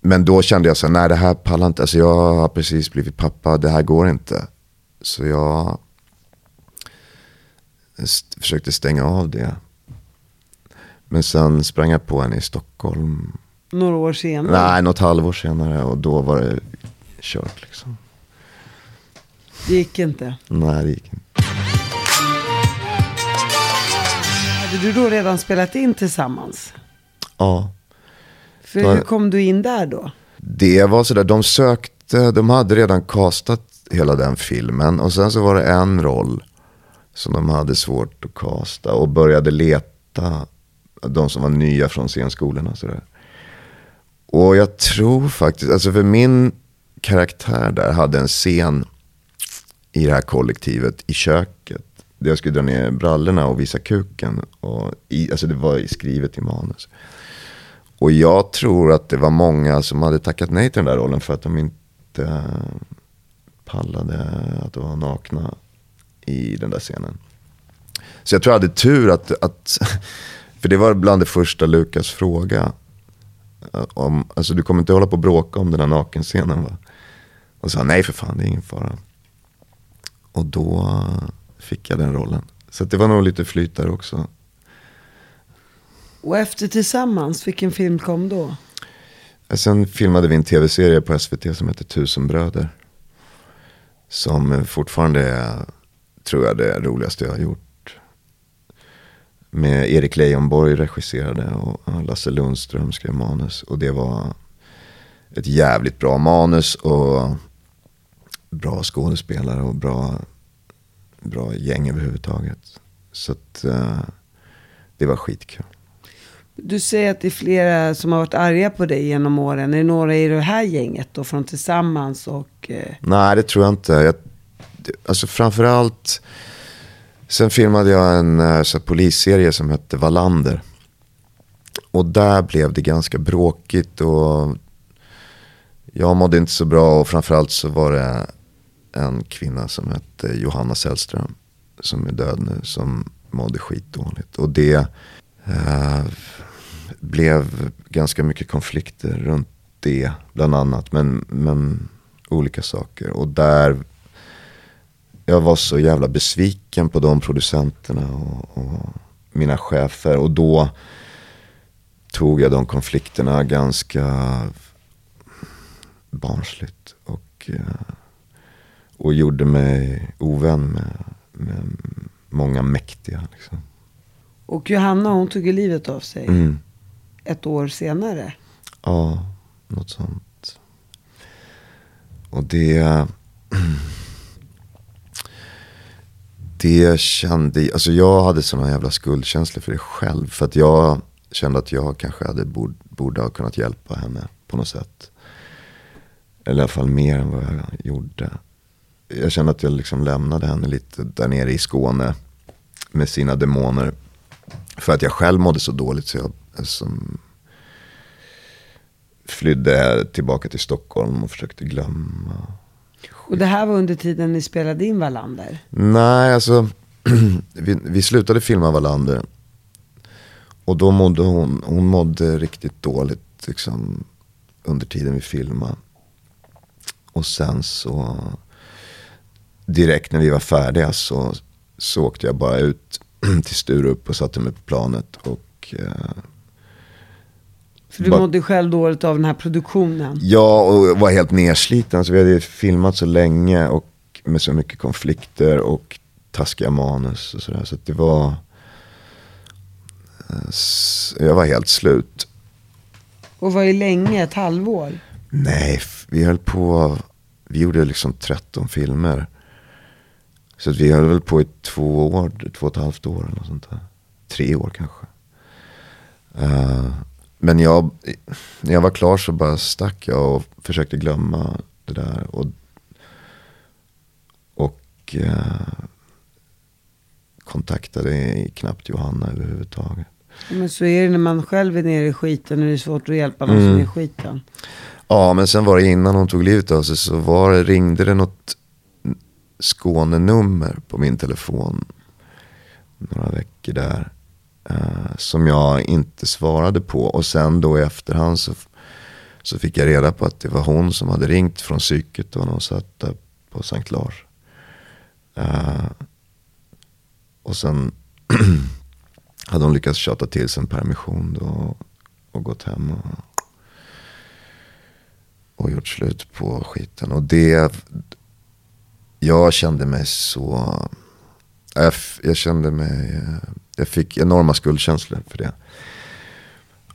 Men då kände jag så här, nej det här pallar inte. Alltså jag har precis blivit pappa, det här går inte. Så jag st- försökte stänga av det. Men sen sprang jag på henne i Stockholm. Några år senare? Nej, något halvår senare. Och då var det kört liksom. Det gick inte. Nej, det gick inte. Hade du då redan spelat in tillsammans? Ja. För hur kom du in där då? Det var sådär, de sökte, de hade redan castat hela den filmen. Och sen så var det en roll som de hade svårt att casta. Och började leta de som var nya från scenskolorna. Sådär. Och jag tror faktiskt, alltså för min karaktär där hade en scen i det här kollektivet i köket. Där jag skulle dra ner brallorna och visa kuken. Och i, alltså det var skrivet i manus. Och jag tror att det var många som hade tackat nej till den där rollen för att de inte pallade att vara nakna i den där scenen. Så jag tror jag hade tur att, att för det var bland det första Lukas fråga. Om, alltså du kommer inte hålla på och bråka om den här nakenscenen va? Och sa nej för fan, det är ingen fara. Och då fick jag den rollen. Så det var nog lite flyt där också. Och efter Tillsammans, vilken film kom då? Sen filmade vi en tv-serie på SVT som heter Tusen bröder. Som fortfarande är, tror jag, det roligaste jag har gjort. Med Erik Leijonborg regisserade och Lasse Lundström skrev manus. Och det var ett jävligt bra manus och bra skådespelare och bra, bra gäng överhuvudtaget. Så att, eh, det var skitkul. Du säger att det är flera som har varit arga på dig genom åren. Är det några i det här gänget då från Tillsammans och... Eh, Nej, det tror jag inte. Jag, alltså framförallt, sen filmade jag en eh, så här, polisserie som hette Wallander. Och där blev det ganska bråkigt och jag mådde inte så bra och framförallt så var det en kvinna som hette Johanna Sällström som är död nu som mådde skitdåligt. Och det eh, blev ganska mycket konflikter runt det bland annat. Men, men olika saker. Och där jag var så jävla besviken på de producenterna och, och mina chefer. Och då tog jag de konflikterna ganska barnsligt. Och, eh, och gjorde mig ovän med, med många mäktiga. Liksom. Och Johanna hon tog ju livet av sig Mm ett år senare. Ja, något sånt. Och det... Det kände, alltså jag hade sådana jävla skuldkänslor för det själv. För att jag kände att jag kanske hade borde, borde ha kunnat hjälpa henne på något sätt. Eller i alla fall mer än vad jag gjorde. Jag kände att jag liksom lämnade henne lite där nere i Skåne. Med sina demoner. För att jag själv mådde så dåligt så jag som flydde tillbaka till Stockholm och försökte glömma. Och det här var under tiden ni spelade in Wallander. Nej, alltså vi, vi slutade filma Wallander. Och då mådde hon, hon mådde riktigt dåligt liksom, under tiden vi filmade. Och sen så, direkt när vi var färdiga så, så åkte jag bara ut till Sturup och satte mig på planet. Och eh, För du Bara- mådde själv dåligt av den här produktionen. Ja, och var helt nersliten. Så vi hade filmat så länge och med så mycket konflikter och taskiga manus och sådär. Så att det var... eh, Jag var helt slut. Och var ju länge, ett halvår. Nej, vi höll på... Vi gjorde liksom 13 filmer. Så att vi höll väl på i två år, två och ett halvt år eller något sånt där. Tre år kanske. Eh, men jag, när jag var klar så bara stack jag och försökte glömma det där. Och, och eh, kontaktade knappt Johanna överhuvudtaget. Men så är det när man själv är nere i skiten och det är svårt att hjälpa någon som är i skiten. Ja, men sen var det innan hon tog livet av sig så var det, ringde det något Skånenummer på min telefon. Några veckor där. Eh, som jag inte svarade på. Och sen då i efterhand så, så fick jag reda på att det var hon som hade ringt från psyket Och när hon satt där på Sankt Lars. Uh, och sen hade hon lyckats tjata till sig en permission då och gått hem och och gjort slut på skiten. Och det, jag kände mig så, jag, jag kände mig, eh, jag fick enorma skuldkänslor för det.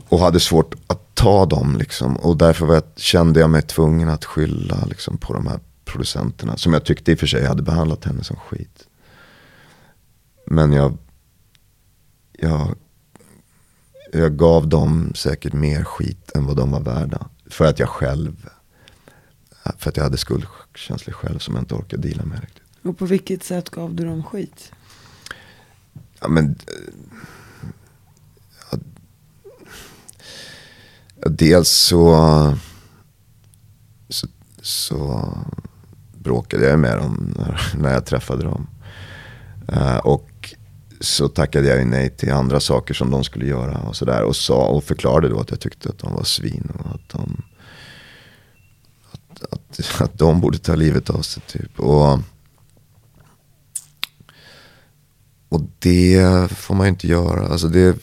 Och hade svårt att ta dem liksom. Och därför var jag, kände jag mig tvungen att skylla liksom, på de här producenterna. Som jag tyckte i och för sig hade behandlat henne som skit. Men jag, jag, jag gav dem säkert mer skit än vad de var värda. För att jag själv, för att jag hade skuldkänslor själv som jag inte orkade dela med riktigt. Och på vilket sätt gav du dem skit? Ja, men, eh, ja, dels så, så, så bråkade jag med dem när, när jag träffade dem. Uh, och så tackade jag ju nej till andra saker som de skulle göra och sådär. Och, sa, och förklarade då att jag tyckte att de var svin och att de, att, att, att de borde ta livet av sig typ. Och, och det får man ju inte göra. Alltså det,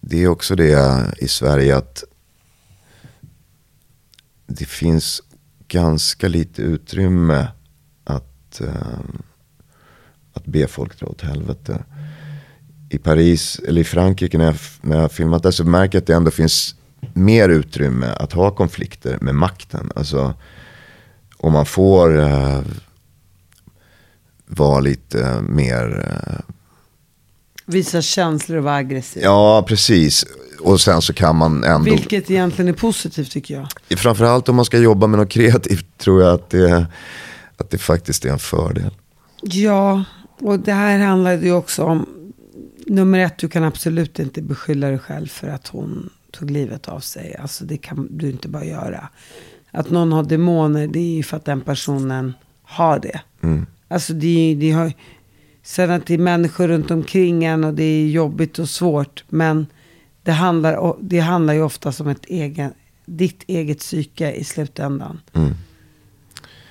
det är också det i Sverige att det finns ganska lite utrymme att, ehm, att be folk dra åt helvete. I Paris, eller i Frankrike när jag, när jag har filmat där så märker jag att det ändå finns mer utrymme att ha konflikter med makten. Alltså om man får eh, vara lite mer eh, Visa känslor och vara aggressiv. Ja, precis. Och sen så kan man ändå, Vilket egentligen är positivt tycker jag. framförallt om man ska jobba med något kreativt tror jag att det, att det faktiskt är en fördel. Ja, och det här handlar ju också om, nummer ett, du kan absolut inte beskylla dig själv för att hon tog livet av sig. Alltså det kan du inte bara göra. Att någon har demoner, det är ju för att den personen har det. Alltså det, det har, sen att det är människor runt omkring en och det är jobbigt och svårt. Men det handlar, det handlar ju ofta om ett egen, ditt eget psyke i slutändan.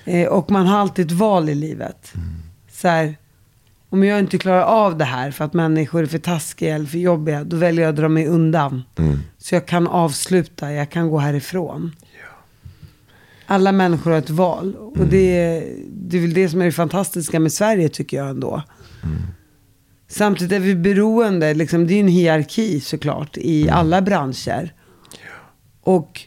Eh, och man har alltid ett val i livet. Så här, om jag inte klarar av det här för att människor är för taskiga eller för jobbiga, då väljer jag att dra mig undan. Så jag kan avsluta, jag kan gå härifrån. Alla människor har ett val. Och det, är, det är väl det som är det fantastiska med Sverige tycker jag ändå. Samtidigt är vi beroende, liksom, det är ju en hierarki såklart i alla branscher. Och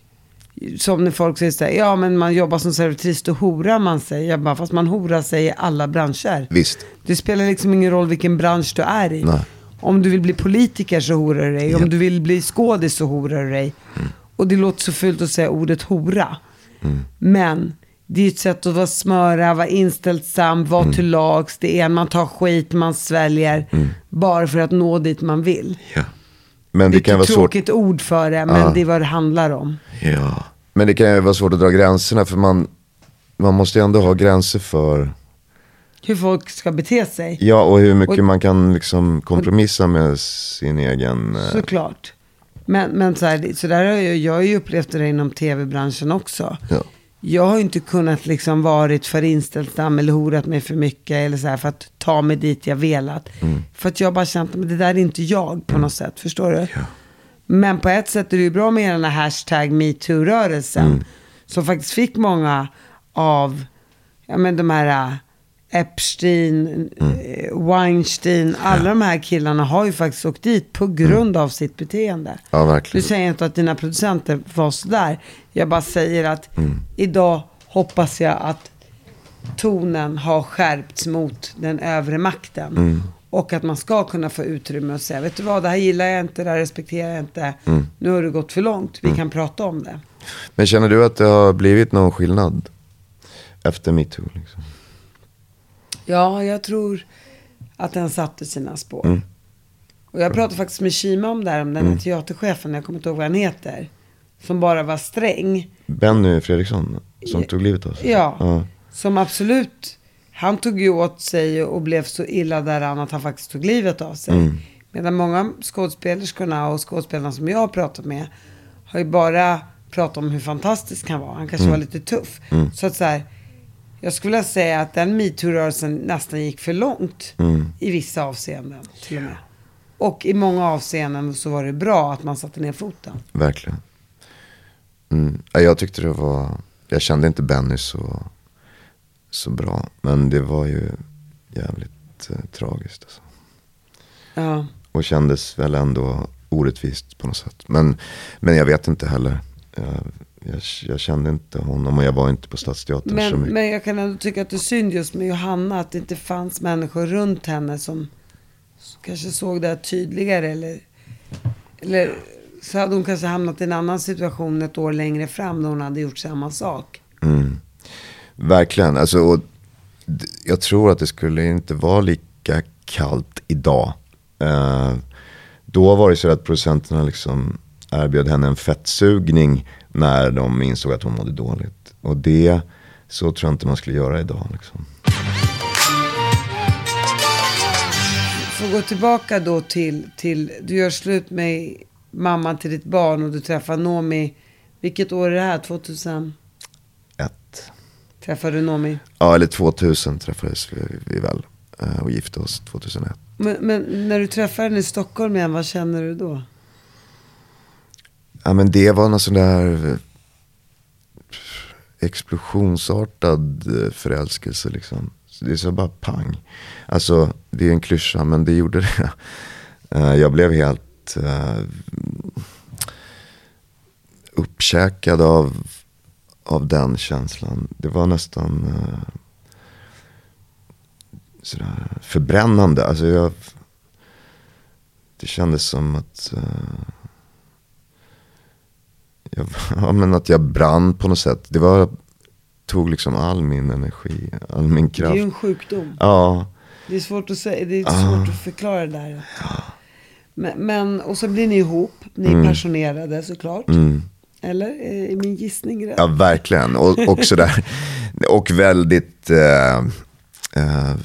som när folk säger så här, ja men man jobbar som servitris, då horar man sig. Jag bara, fast man horar sig i alla branscher. Visst. Det spelar liksom ingen roll vilken bransch du är i. Nej. Om du vill bli politiker så horar du dig. Om du vill bli skådis så horar du dig. Och det låter så fult att säga ordet hora. Men det är ett sätt att vara smöra, vara inställsam, vara till lags. Det är man tar skit, man sväljer. Bara för att nå dit man vill. Ja. Men Det det är kan ett vara svårt. tråkigt ord för det, men Ja. det är vad det handlar om. Ja. Men det kan ju vara svårt att dra gränserna för man, man måste ju ändå ha gränser för, Hur folk ska bete sig. ja och hur mycket Och- man kan liksom kompromissa med sin egen, eh, Såklart. Men, men så, här, så där har jag, jag har ju upplevt det inom tv-branschen också. ja. Jag har ju inte kunnat liksom varit för inställsam eller horat mig för mycket eller så här för att ta mig dit jag velat. Mm. För att jag bara känt att det där är inte jag på något sätt, förstår du? Men på ett sätt är det ju bra med den här hashtag metoo-rörelsen. Mm. Som faktiskt fick många av ja, men de här Epstein, Mm. eh, Weinstein, alla de här killarna har ju faktiskt åkt dit på grund av sitt beteende. Mm. Ja, verkligen. Nu säger inte att dina producenter var sådär. Jag bara säger att Mm. idag hoppas jag att tonen har skärpts mot den övre makten. Mm. Och att man ska kunna få utrymme och säga, vet du vad, det här gillar jag inte, det här respekterar jag inte. Mm. Nu har det gått för långt, vi kan prata om det. Men känner du att det har blivit någon skillnad efter metoo? Liksom? Ja, jag tror att den satte sina spår. Mm. Och jag pratade faktiskt med Kima om det här, om den här teaterchefen, jag kommer inte ihåg vad han heter. Som bara var sträng. Benny Fredriksson som tog livet av sig? Ja, ja. som absolut, han tog ju åt sig och blev så illa däran att han faktiskt tog livet av sig. Mm. Medan många skådespelerskorna och skådespelarna som jag har pratat med har ju bara pratat om hur fantastisk han var. Han kanske Mm. var lite tuff. Så att så här, jag skulle vilja säga att den metoo-rörelsen nästan gick för långt Mm. i vissa avseenden till och med. Och i många avseenden så var det bra att man satte ner foten. Verkligen. Mm. Ja, Jag tyckte det var, jag kände inte Benny så, så bra. Men det var ju jävligt eh, tragiskt. Alltså. Ja. Och kändes väl ändå orättvist på något sätt. Men, men jag vet inte heller. Jag, jag, jag kände inte honom och jag var inte på Stadsteatern så Men, mycket. men jag kan ändå tycka att det är synd just med Johanna att det inte fanns människor runt henne som kanske såg det här tydligare eller, eller så hade hon kanske hamnat i en annan situation ett år längre fram när hon hade gjort samma sak. Mm. Verkligen. Alltså, och jag tror att det skulle inte vara lika kallt idag. Eh, då var det så att producenterna liksom erbjöd henne en fettsugning när de insåg att hon mådde dåligt. Och det, så tror jag inte man skulle göra idag. Liksom. Får gå tillbaka då till, till, du gör slut med mamman till ditt barn och du träffar Nomi. Vilket år är det här? 2000? Ett. Träffade du Nomi? Ja, eller 2000 träffades vi, vi väl. eh, Och gifte oss 2001. Men, men när du träffar henne i Stockholm igen, vad känner du då? Ja men det var någon sån där eh, explosionsartad eh, förälskelse liksom. Så Det är så bara pang. Alltså det är en klyscha men det gjorde det. Eh, jag blev helt uh, uppkäkad av, av den känslan. Det var nästan uh, sådär förbrännande. Alltså jag, det kändes som att jag, ja, men att jag brann på något sätt. Det var, tog liksom all min energi, all min Det är kraft. ju en sjukdom. Ja, Det är svårt att säga, det är Ah. svårt att förklara det där. Men, men, och så blir ni ihop, ni är passionerade såklart. mm. Eller? Är min gissning rätt? ja verkligen. Och, och sådär. Och väldigt, eh, eh,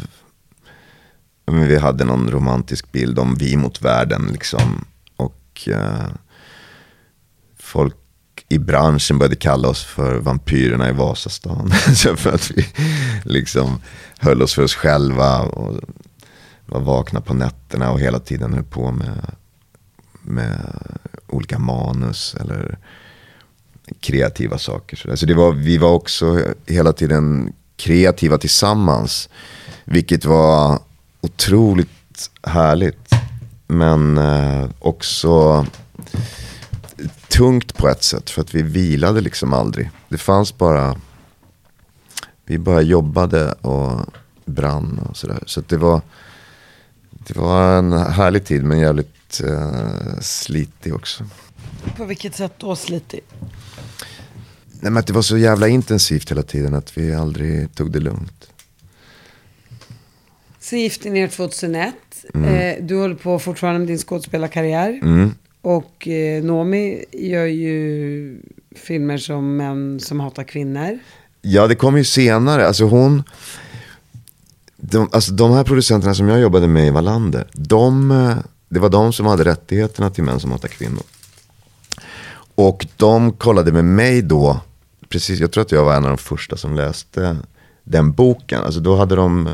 ja, vi hade någon romantisk bild om vi mot världen liksom. Och eh, folk i branschen började kalla oss för vampyrerna i Vasastan. så för att vi liksom höll oss för oss själva och var vakna på nätterna och hela tiden höll på med, med olika manus eller kreativa saker. Så alltså det var, vi var också hela tiden kreativa tillsammans. Vilket var otroligt härligt. Men eh, också tungt på ett sätt. För att vi vilade liksom aldrig. Det fanns bara, vi bara jobbade och brann och sådär. Så det var, det var en härlig tid men jävligt eh, slitig också. På vilket sätt då slitig? Nej, men att det var så jävla intensivt hela tiden att vi aldrig tog det lugnt. Så gifte ni er 2001. Mm. Eh, du håller på fortfarande med din skådespelarkarriär. Mm. Och eh, Nomi gör ju filmer som Män som hatar kvinnor. Ja, det kom ju senare. Alltså hon... De, alltså de här producenterna som jag jobbade med i Wallander. De, eh, det var de som hade rättigheterna till Män som hatar kvinnor. Och de kollade med mig då. Precis, jag tror att jag var en av de första som läste den boken. Alltså då hade de...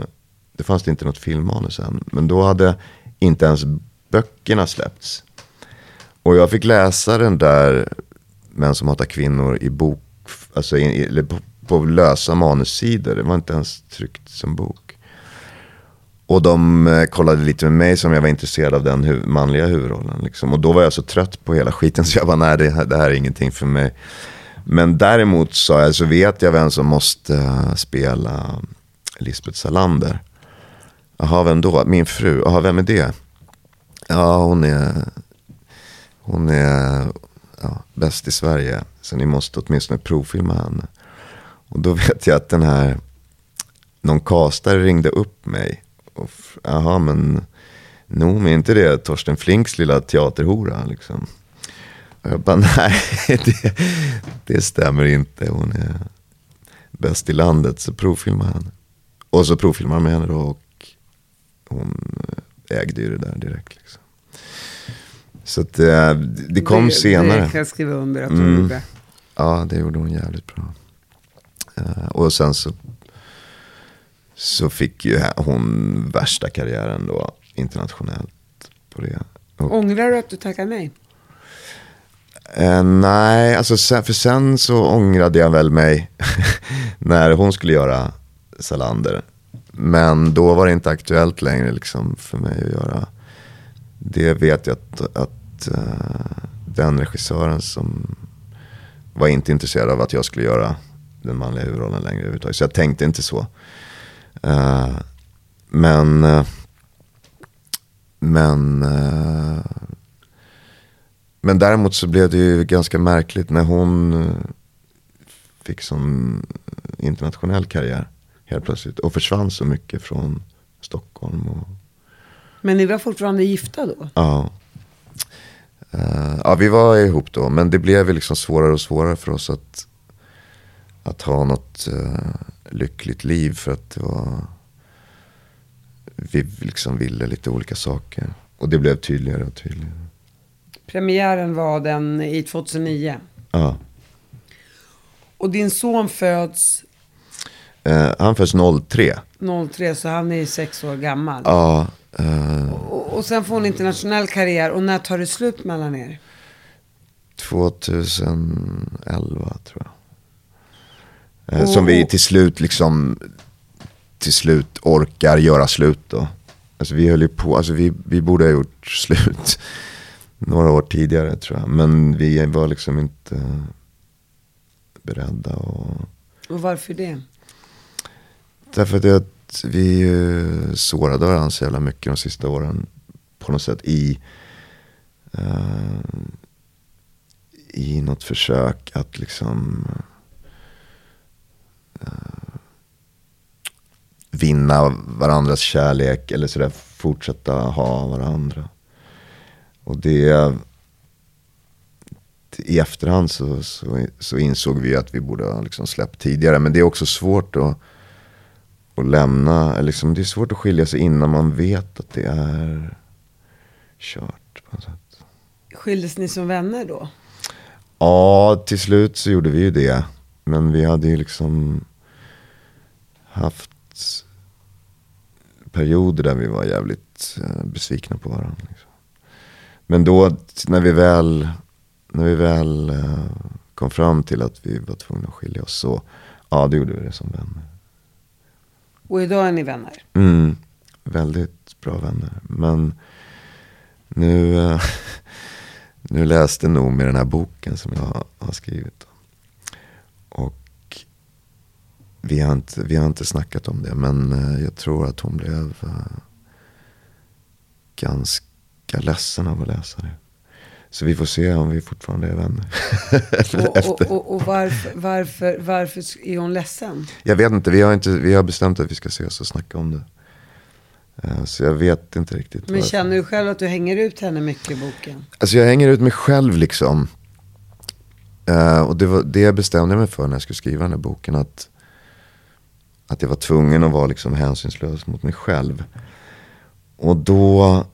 Det fanns det inte något filmmanus än. Men då hade inte ens böckerna släppts. Och jag fick läsa den där Män som hatar kvinnor i bok, alltså i, på, på lösa manussidor. Det var inte ens tryckt som bok. Och de eh, kollade lite med mig som jag var intresserad av den hu manliga huvudrollen. Liksom. Och då var jag så trött på hela skiten så jag bara, nej det, det här är ingenting för mig. Men däremot sa jag, så vet jag vem som måste eh, spela eh, Lisbeth Salander. Jaha, vem då? Min fru. Jaha, vem är det? Ja, hon är hon är ja, bäst i Sverige. Så ni måste åtminstone provfilma henne. Och då vet jag att den här, någon kastare ringde upp mig. Och, jaha men, Noomi, är inte det Torsten Flinks lilla teaterhora liksom? Och jag bara, nej det, det stämmer inte. Hon är bäst i landet, så provfilma henne. Och så provfilmar med henne då och hon eh, ägde ju det där direkt. Liksom. Så att, eh, det kom det, senare. Det kan jag skriva under att hon Mm. gjorde. Ja, det gjorde hon jävligt bra. Eh, och sen så, så fick ju hon värsta karriären då internationellt på det. Och, Ångrar du att du tackade nej? eh, nej, alltså sen, för sen så ångrade jag väl mig när hon skulle göra Salander. Men då var det inte aktuellt längre liksom för mig att göra. Det vet jag att, att uh, den regissören som var inte intresserad av att jag skulle göra den manliga huvudrollen längre överhuvudtaget. Så jag tänkte inte så. Uh, men uh, men men däremot så blev det ju ganska märkligt när hon fick sån internationell karriär helt plötsligt. Och försvann så mycket från Stockholm. Och, men ni var fortfarande gifta då? ja. Eh, ja, vi var ihop då. Men det blev liksom svårare och svårare för oss att, att ha något eh, lyckligt liv. För att det var, vi liksom ville lite olika saker. Och det blev tydligare och tydligare. Premiären var den i 2009. Ja. Och din son föds Eh, han föds 03. 03 så han är sex år gammal. Ja, eh, Och, och sen får hon internationell karriär. Och när tar det slut mellan er? 2011 tror jag. Eh, Som vi till slut liksom, till slut orkar göra slut då. Alltså vi höll ju på, alltså vi, vi borde ha gjort slut några år tidigare tror jag. Men vi var liksom inte beredda och Och varför det? Därför att det, att vi eh, sårade varandra så jävla mycket de sista åren. På något sätt i, uh, i något försök att liksom uh, vinna varandras kärlek. Eller sådär fortsätta ha varandra. Och det i efterhand så, så, så insåg vi att vi borde ha liksom släppt tidigare. Men det är också svårt att och lämna, liksom, det är svårt att skilja sig innan man vet att det är kört. På något sätt. Skildes ni som vänner då? Ja, till slut så gjorde vi ju det. Men vi hade ju liksom haft perioder där vi var jävligt eh, besvikna på varandra. Liksom. Men då när vi väl, när vi väl eh, kom fram till att vi var tvungna att skilja oss så, ja då gjorde vi det som vänner. Och idag är ni vänner. Mm, väldigt bra vänner. Men nu, eh, nu läste Noomi den här boken som jag har, skrivit. Och vi har, inte, vi har inte snackat om det. Men eh, jag tror att hon blev eh, ganska ledsen av att läsa det. Så vi får se om vi fortfarande är vänner. Och, och, och, och varför, varför, varför är hon ledsen? Jag vet inte, vi har, inte, vi har bestämt att vi ska ses och snacka om det. Eh, Så jag vet inte riktigt. Men varför. känner du själv att du hänger ut henne mycket i boken? Alltså jag hänger ut mig själv liksom. Eh, och det var det jag bestämde mig för när jag skulle skriva den här boken. Att, att jag var tvungen att vara liksom hänsynslös mot mig själv. Och då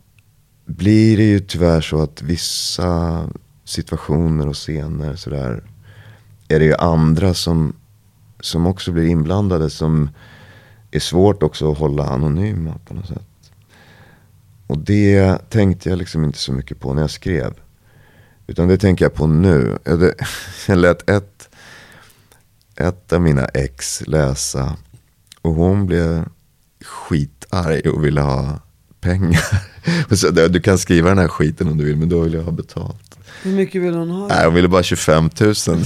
blir det ju tyvärr så att vissa situationer och scener sådär. Är det ju andra som, som också blir inblandade. Som är svårt också att hålla anonyma på något sätt. Och det tänkte jag liksom inte så mycket på när jag skrev. Utan det tänker jag på nu. Jag lät ett, ett av mina ex läsa. Och hon blev skitarg och ville ha pengar. Så, du kan skriva den här skiten om du vill, men då vill jag ha betalt. Hur mycket vill hon ha? Nej, hon ville bara 25 000. Så,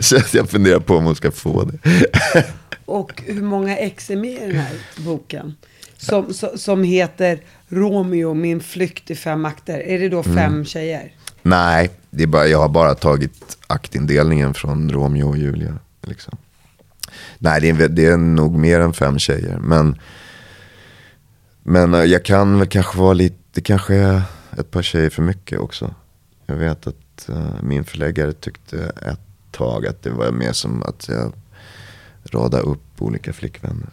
så jag funderar på om hon ska få det. Och hur många ex är med i den här boken? Som, som, som heter Romeo, min flykt i fem akter. Är det då fem Mm. tjejer? Nej, det är bara, jag har bara tagit aktindelningen från Romeo och Julia. Liksom. Nej, det är, det är nog mer än fem tjejer. Men, men eh, jag kan väl kanske vara lite, det kanske är ett par tjejer för mycket också. Jag vet att eh, min förläggare tyckte ett tag att det var mer som att jag radade upp olika flickvänner.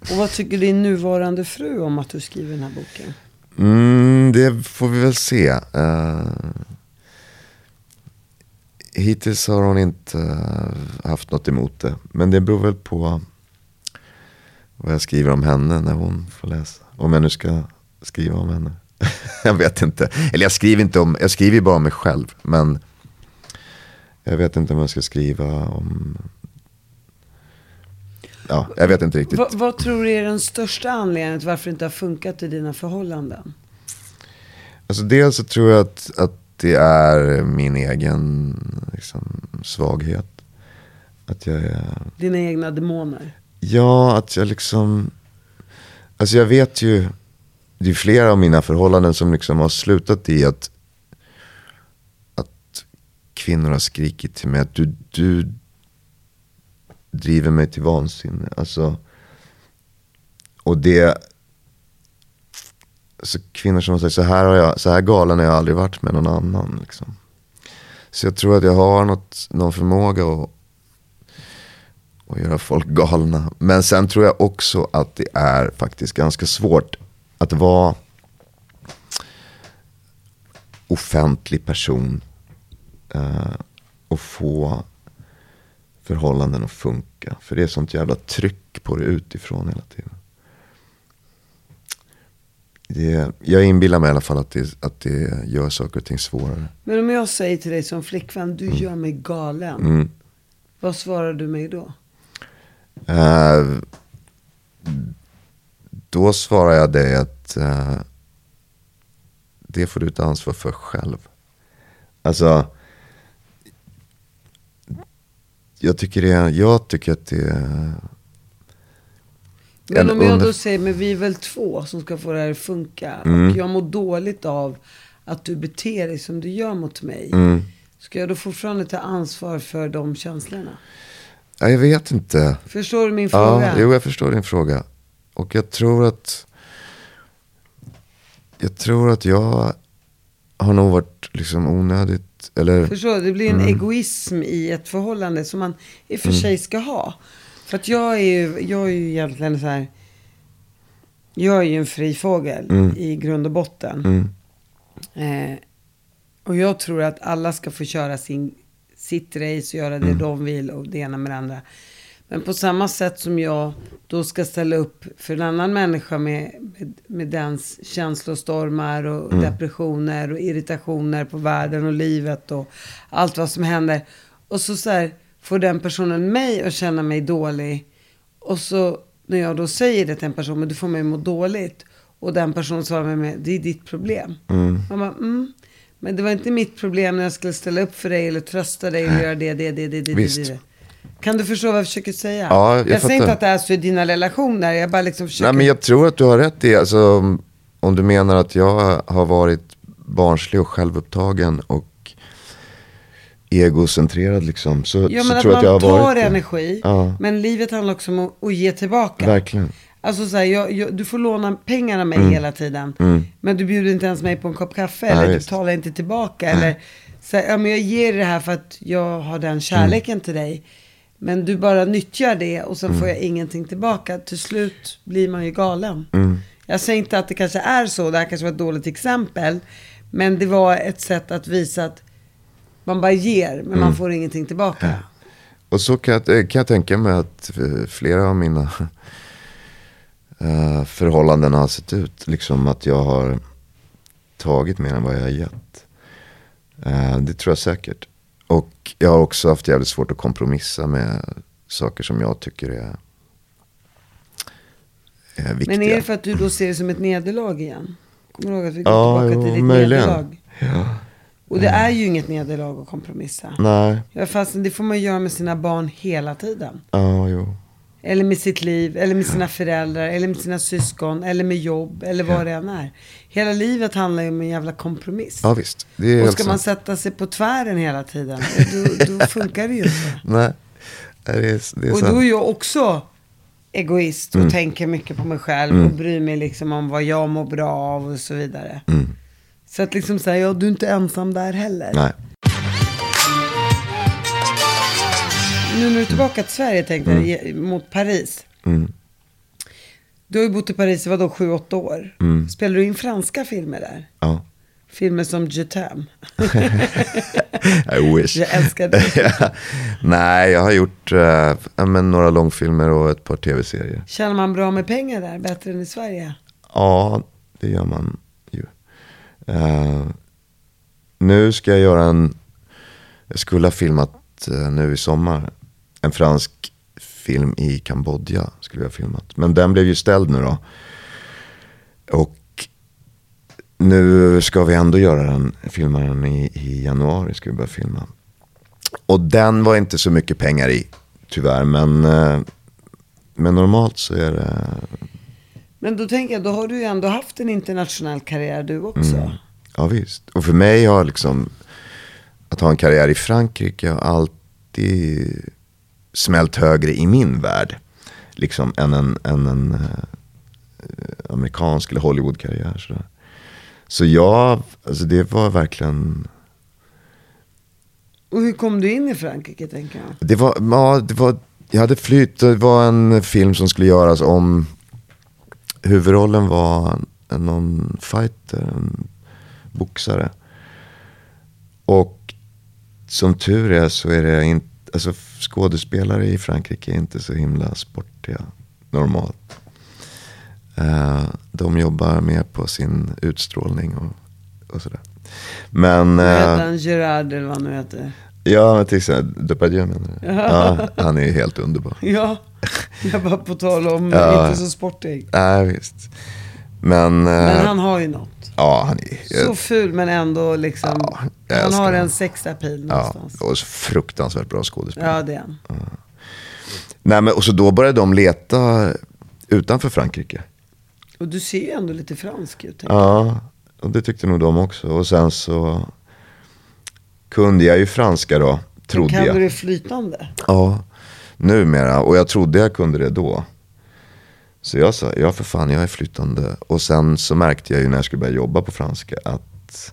Och vad tycker din nuvarande fru om att du skriver den här boken? Mm, det får vi väl se. Eh, hittills har hon inte haft något emot det. Men det beror väl på vad jag skriver om henne när hon får läsa. Om jag nu ska skriva om henne. jag vet inte. Eller jag skriver inte om, jag skriver bara om mig själv. Men jag vet inte om jag ska skriva om... Ja, jag vet inte riktigt. Va, vad tror du är den största anledningen till varför det inte har funkat i dina förhållanden? Alltså dels så tror jag att, att det är min egen liksom, svaghet. Att jag är, Dina egna demoner? ja att jag liksom, alltså jag vet ju, det är flera av mina förhållanden som liksom har slutat i att, att kvinnor har skrikit till mig att du, du driver mig till vansinne. Alltså, och det, alltså kvinnor som har sagt så här, har jag, så här galen har jag aldrig varit med någon annan. Liksom. Så jag tror att jag har något, någon förmåga att, att göra folk galna. Men sen tror jag också att det är faktiskt ganska svårt att vara offentlig person. Eh, och få förhållanden att funka. För det är sånt jävla tryck på det utifrån hela tiden. Det, jag inbillar mig i alla fall att det, att det gör saker och ting svårare. Men om jag säger till dig som flickvän, du gör mig galen. Mm. Vad svarar du mig då? Eh, då svarar jag dig att eh, det får du ta ansvar för själv. Alltså, jag tycker, det, jag tycker att det är Men en om jag då säger, men vi är väl två som ska få det här att funka. Mm. Och jag mår dåligt av att du beter dig som du gör mot mig. Mm. Ska jag då fortfarande ta ansvar för de känslorna? Ja, jag vet inte. Förstår du min fråga? Ja, jo, jag förstår din fråga. Och jag tror att jag tror att jag har nog varit liksom onödigt, eller Förstår du? Det blir en Mm. egoism i ett förhållande som man i och för sig ska ha. För att jag är ju, jag är ju egentligen så här. Jag är ju en fri fågel Mm. i grund och botten. Mm. Eh, och jag tror att alla ska få köra sin, sitt race och göra det de vill och det ena med det andra. Men på samma sätt som jag då ska ställa upp för en annan människa med, med, med dens känslostormar och depressioner och irritationer på världen och livet och allt vad som händer. Och så, så här, får den personen mig att känna mig dålig. Och så när jag då säger det till en person, men du får mig att må dåligt. Och den personen svarar mig med, det är ditt problem. Man bara, mm. Men det var inte mitt problem när jag skulle ställa upp för dig eller trösta dig eller göra det, det, det, det, det, Visst. det, det. Kan du förstå vad jag försöker säga? Ja, jag säger fattar. inte att det är så i dina relationer, jag bara liksom försöker. Nej men jag tror att du har rätt i, alltså, om du menar att jag har varit barnslig och självupptagen och egocentrerad liksom. Så, Ja så men att tror jag man att jag har tar varit det. energi, Ja. men livet handlar också om att, att ge tillbaka. Verkligen. Alltså så här, jag, jag, du får låna pengar av mig Mm. hela tiden. Men du bjuder inte ens mig på en kopp kaffe. Nej, eller du betalar inte tillbaka. Eller, så här, ja, men jag ger det här för att jag har den kärleken Mm. till dig. Men du bara nyttjar det och sen Mm. får jag ingenting tillbaka. Till slut blir man ju galen. Mm. Jag säger inte att det kanske är så. Det här kanske var ett dåligt exempel. Men det var ett sätt att visa att man bara ger, men Mm. man får ingenting tillbaka. Och så kan jag, kan jag tänka mig att eh, flera av mina eh, förhållanden har sett ut. Liksom att jag har tagit mer än vad jag har gett. Eh, det tror jag säkert. Och jag har också haft jävligt svårt att kompromissa med saker som jag tycker är, är viktiga. Men är det för att du då ser det som ett nederlag igen? Kommer du ihåg att vi går Ja, tillbaka jo, till ditt möjligen. nederlag? Ja. Och det är ju inget nederlag att kompromissa. Nej, fast det får man göra med sina barn hela tiden. ja jo. Eller med sitt liv, eller med sina föräldrar, eller med sina syskon, eller med jobb, eller vad det än är. Hela livet handlar ju om en jävla kompromiss. Ja visst, och ska man sätta sig på tvären hela tiden, då, då funkar det ju inte. Nej, det är, det är Och då är jag också egoist och Mm. tänker mycket på mig själv och bryr mig liksom om vad jag mår bra av och så vidare. Så att liksom säga, ja du är inte ensam där heller. Nej. Nu när du är tillbaka till Sverige tänkte jag, ge- mot Paris. Du har ju bott i Paris i vadå, sju, åtta år. Spelar du in franska filmer där? Ja. Filmer som Je t'aime. I wish. Jag älskar det. Nej, jag har gjort ja, men några långfilmer och ett par tv-serier. Tjänar man bra med pengar där, bättre än i Sverige? Ja, det gör man ju. Eh, nu ska jag göra en, jag skulle ha filmat eh, nu i sommar, en fransk film i Kambodja skulle jag ha filmat. Men den blev ju ställd nu då. Och nu ska vi ändå göra den, filma den i, i januari ska vi börja filma. Och den var inte så mycket pengar i, tyvärr. Men, eh, men normalt så är det Men då tänker jag, då har du ju ändå haft en internationell karriär du också. Mm. Ja visst. Och för mig har liksom att ha en karriär i Frankrike har alltid smält högre i min värld. Liksom än en, än en eh, amerikansk eller Hollywood-karriär. sådär. Så jag, alltså det var verkligen, Och hur kom du in i Frankrike tänker jag? det var, ja, det var, jag hade flytt, det var en film som skulle göras om, huvudrollen var någon fighter, en boxare. Och som tur är så är det inte, alltså skådespelare i Frankrike är inte så himla sportiga normalt. Eh, de jobbar mer på sin utstrålning och, och sådär. Men, Vad heter eh, han? Gerard eller vad han nu heter. ja men till exempel, Depardieu menar du? Ja, han är ju helt underbar. Ja, jag bara på tal om Ja. inte så sportig. Nej visst. Men, eh, Men han har ju något. Ja han är Så ful men ändå liksom. Ja, han har en sexapil ja, någonstans. och så fruktansvärt bra skådespelare. Ja, det är han. Nej men och så då började de leta utanför Frankrike. Och du ser ju ändå lite fransk ut. Ja, och det tyckte nog de också. Och sen så kunde jag ju franska då, trodde kan jag. du det flytande? Ja, numera. Och jag trodde jag kunde det då. Så jag sa, ja för fan jag är flytande. Och sen så märkte jag ju när jag skulle börja jobba på franska att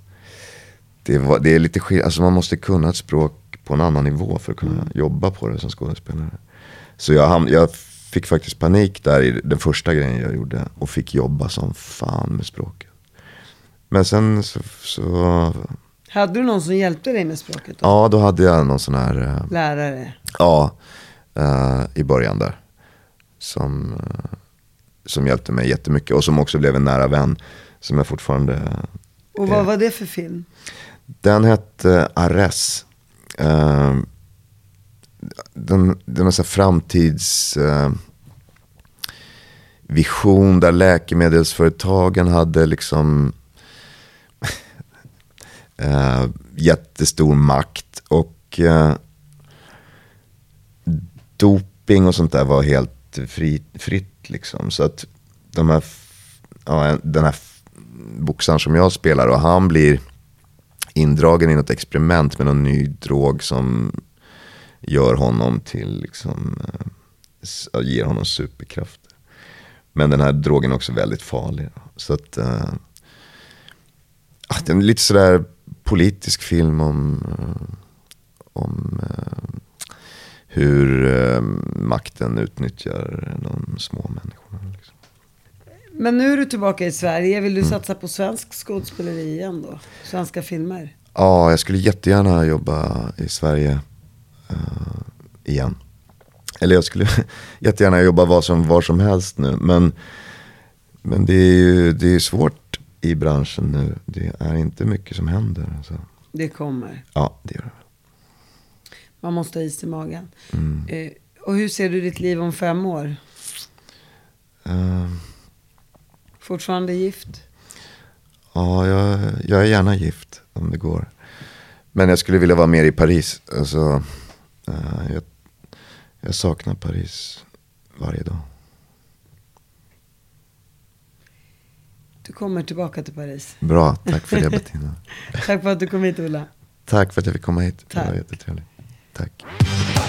det, var, det är lite skillnad. Alltså man måste kunna ett språk på en annan nivå för att kunna jobba på det som skådespelare. Så jag, ham- jag fick faktiskt panik där i den första grejen jag gjorde. Och fick jobba som fan med språket. Men sen så, så Hade du någon som hjälpte dig med språket då? Ja, då hade jag någon sån här, eh, Lärare? ja, eh, i början där. Som, eh, som hjälpte mig jättemycket och som också blev en nära vän. Som jag fortfarande, Och vad var det för film? den hette Ares. Eh, den, den har så här framtids... Eh, vision där läkemedelsföretagen hade liksom eh, jättestor makt. Och eh, doping och sånt där var helt fri, fritt liksom. Så att de här, ja, den här boxaren som jag spelar och han blir indragen i något experiment med någon ny drog som gör honom till, liksom, eh, ger honom superkrafter. Men den här drogen är också väldigt farlig. Så att, eh, det är en lite sådär politisk film om, eh, hur eh, makten utnyttjar de små människorna. Liksom. Men nu är du tillbaka i Sverige. Vill du Mm. satsa på svensk skådespeleri igen då? Svenska filmer? Ja, jag skulle jättegärna jobba i Sverige eh, igen. Eller jag skulle jättegärna jobba var som, var som helst nu. Men, men det är ju det är svårt i branschen nu. Det är inte mycket som händer. Alltså. Det kommer. Ja, det gör det. Man måste ha is i magen. Mm. Eh, och hur ser du ditt liv om fem år? Eh, Fortfarande gift? ja, jag, jag är gärna gift om det går. Men jag skulle vilja vara mer i Paris. Alltså, eh, jag, jag saknar Paris varje dag. Du kommer tillbaka till Paris. Bra, tack för det Bettina. Tack för att du kom hit Ola. Tack för att jag fick komma hit. Det var Tack. jättetrevligt. Tack.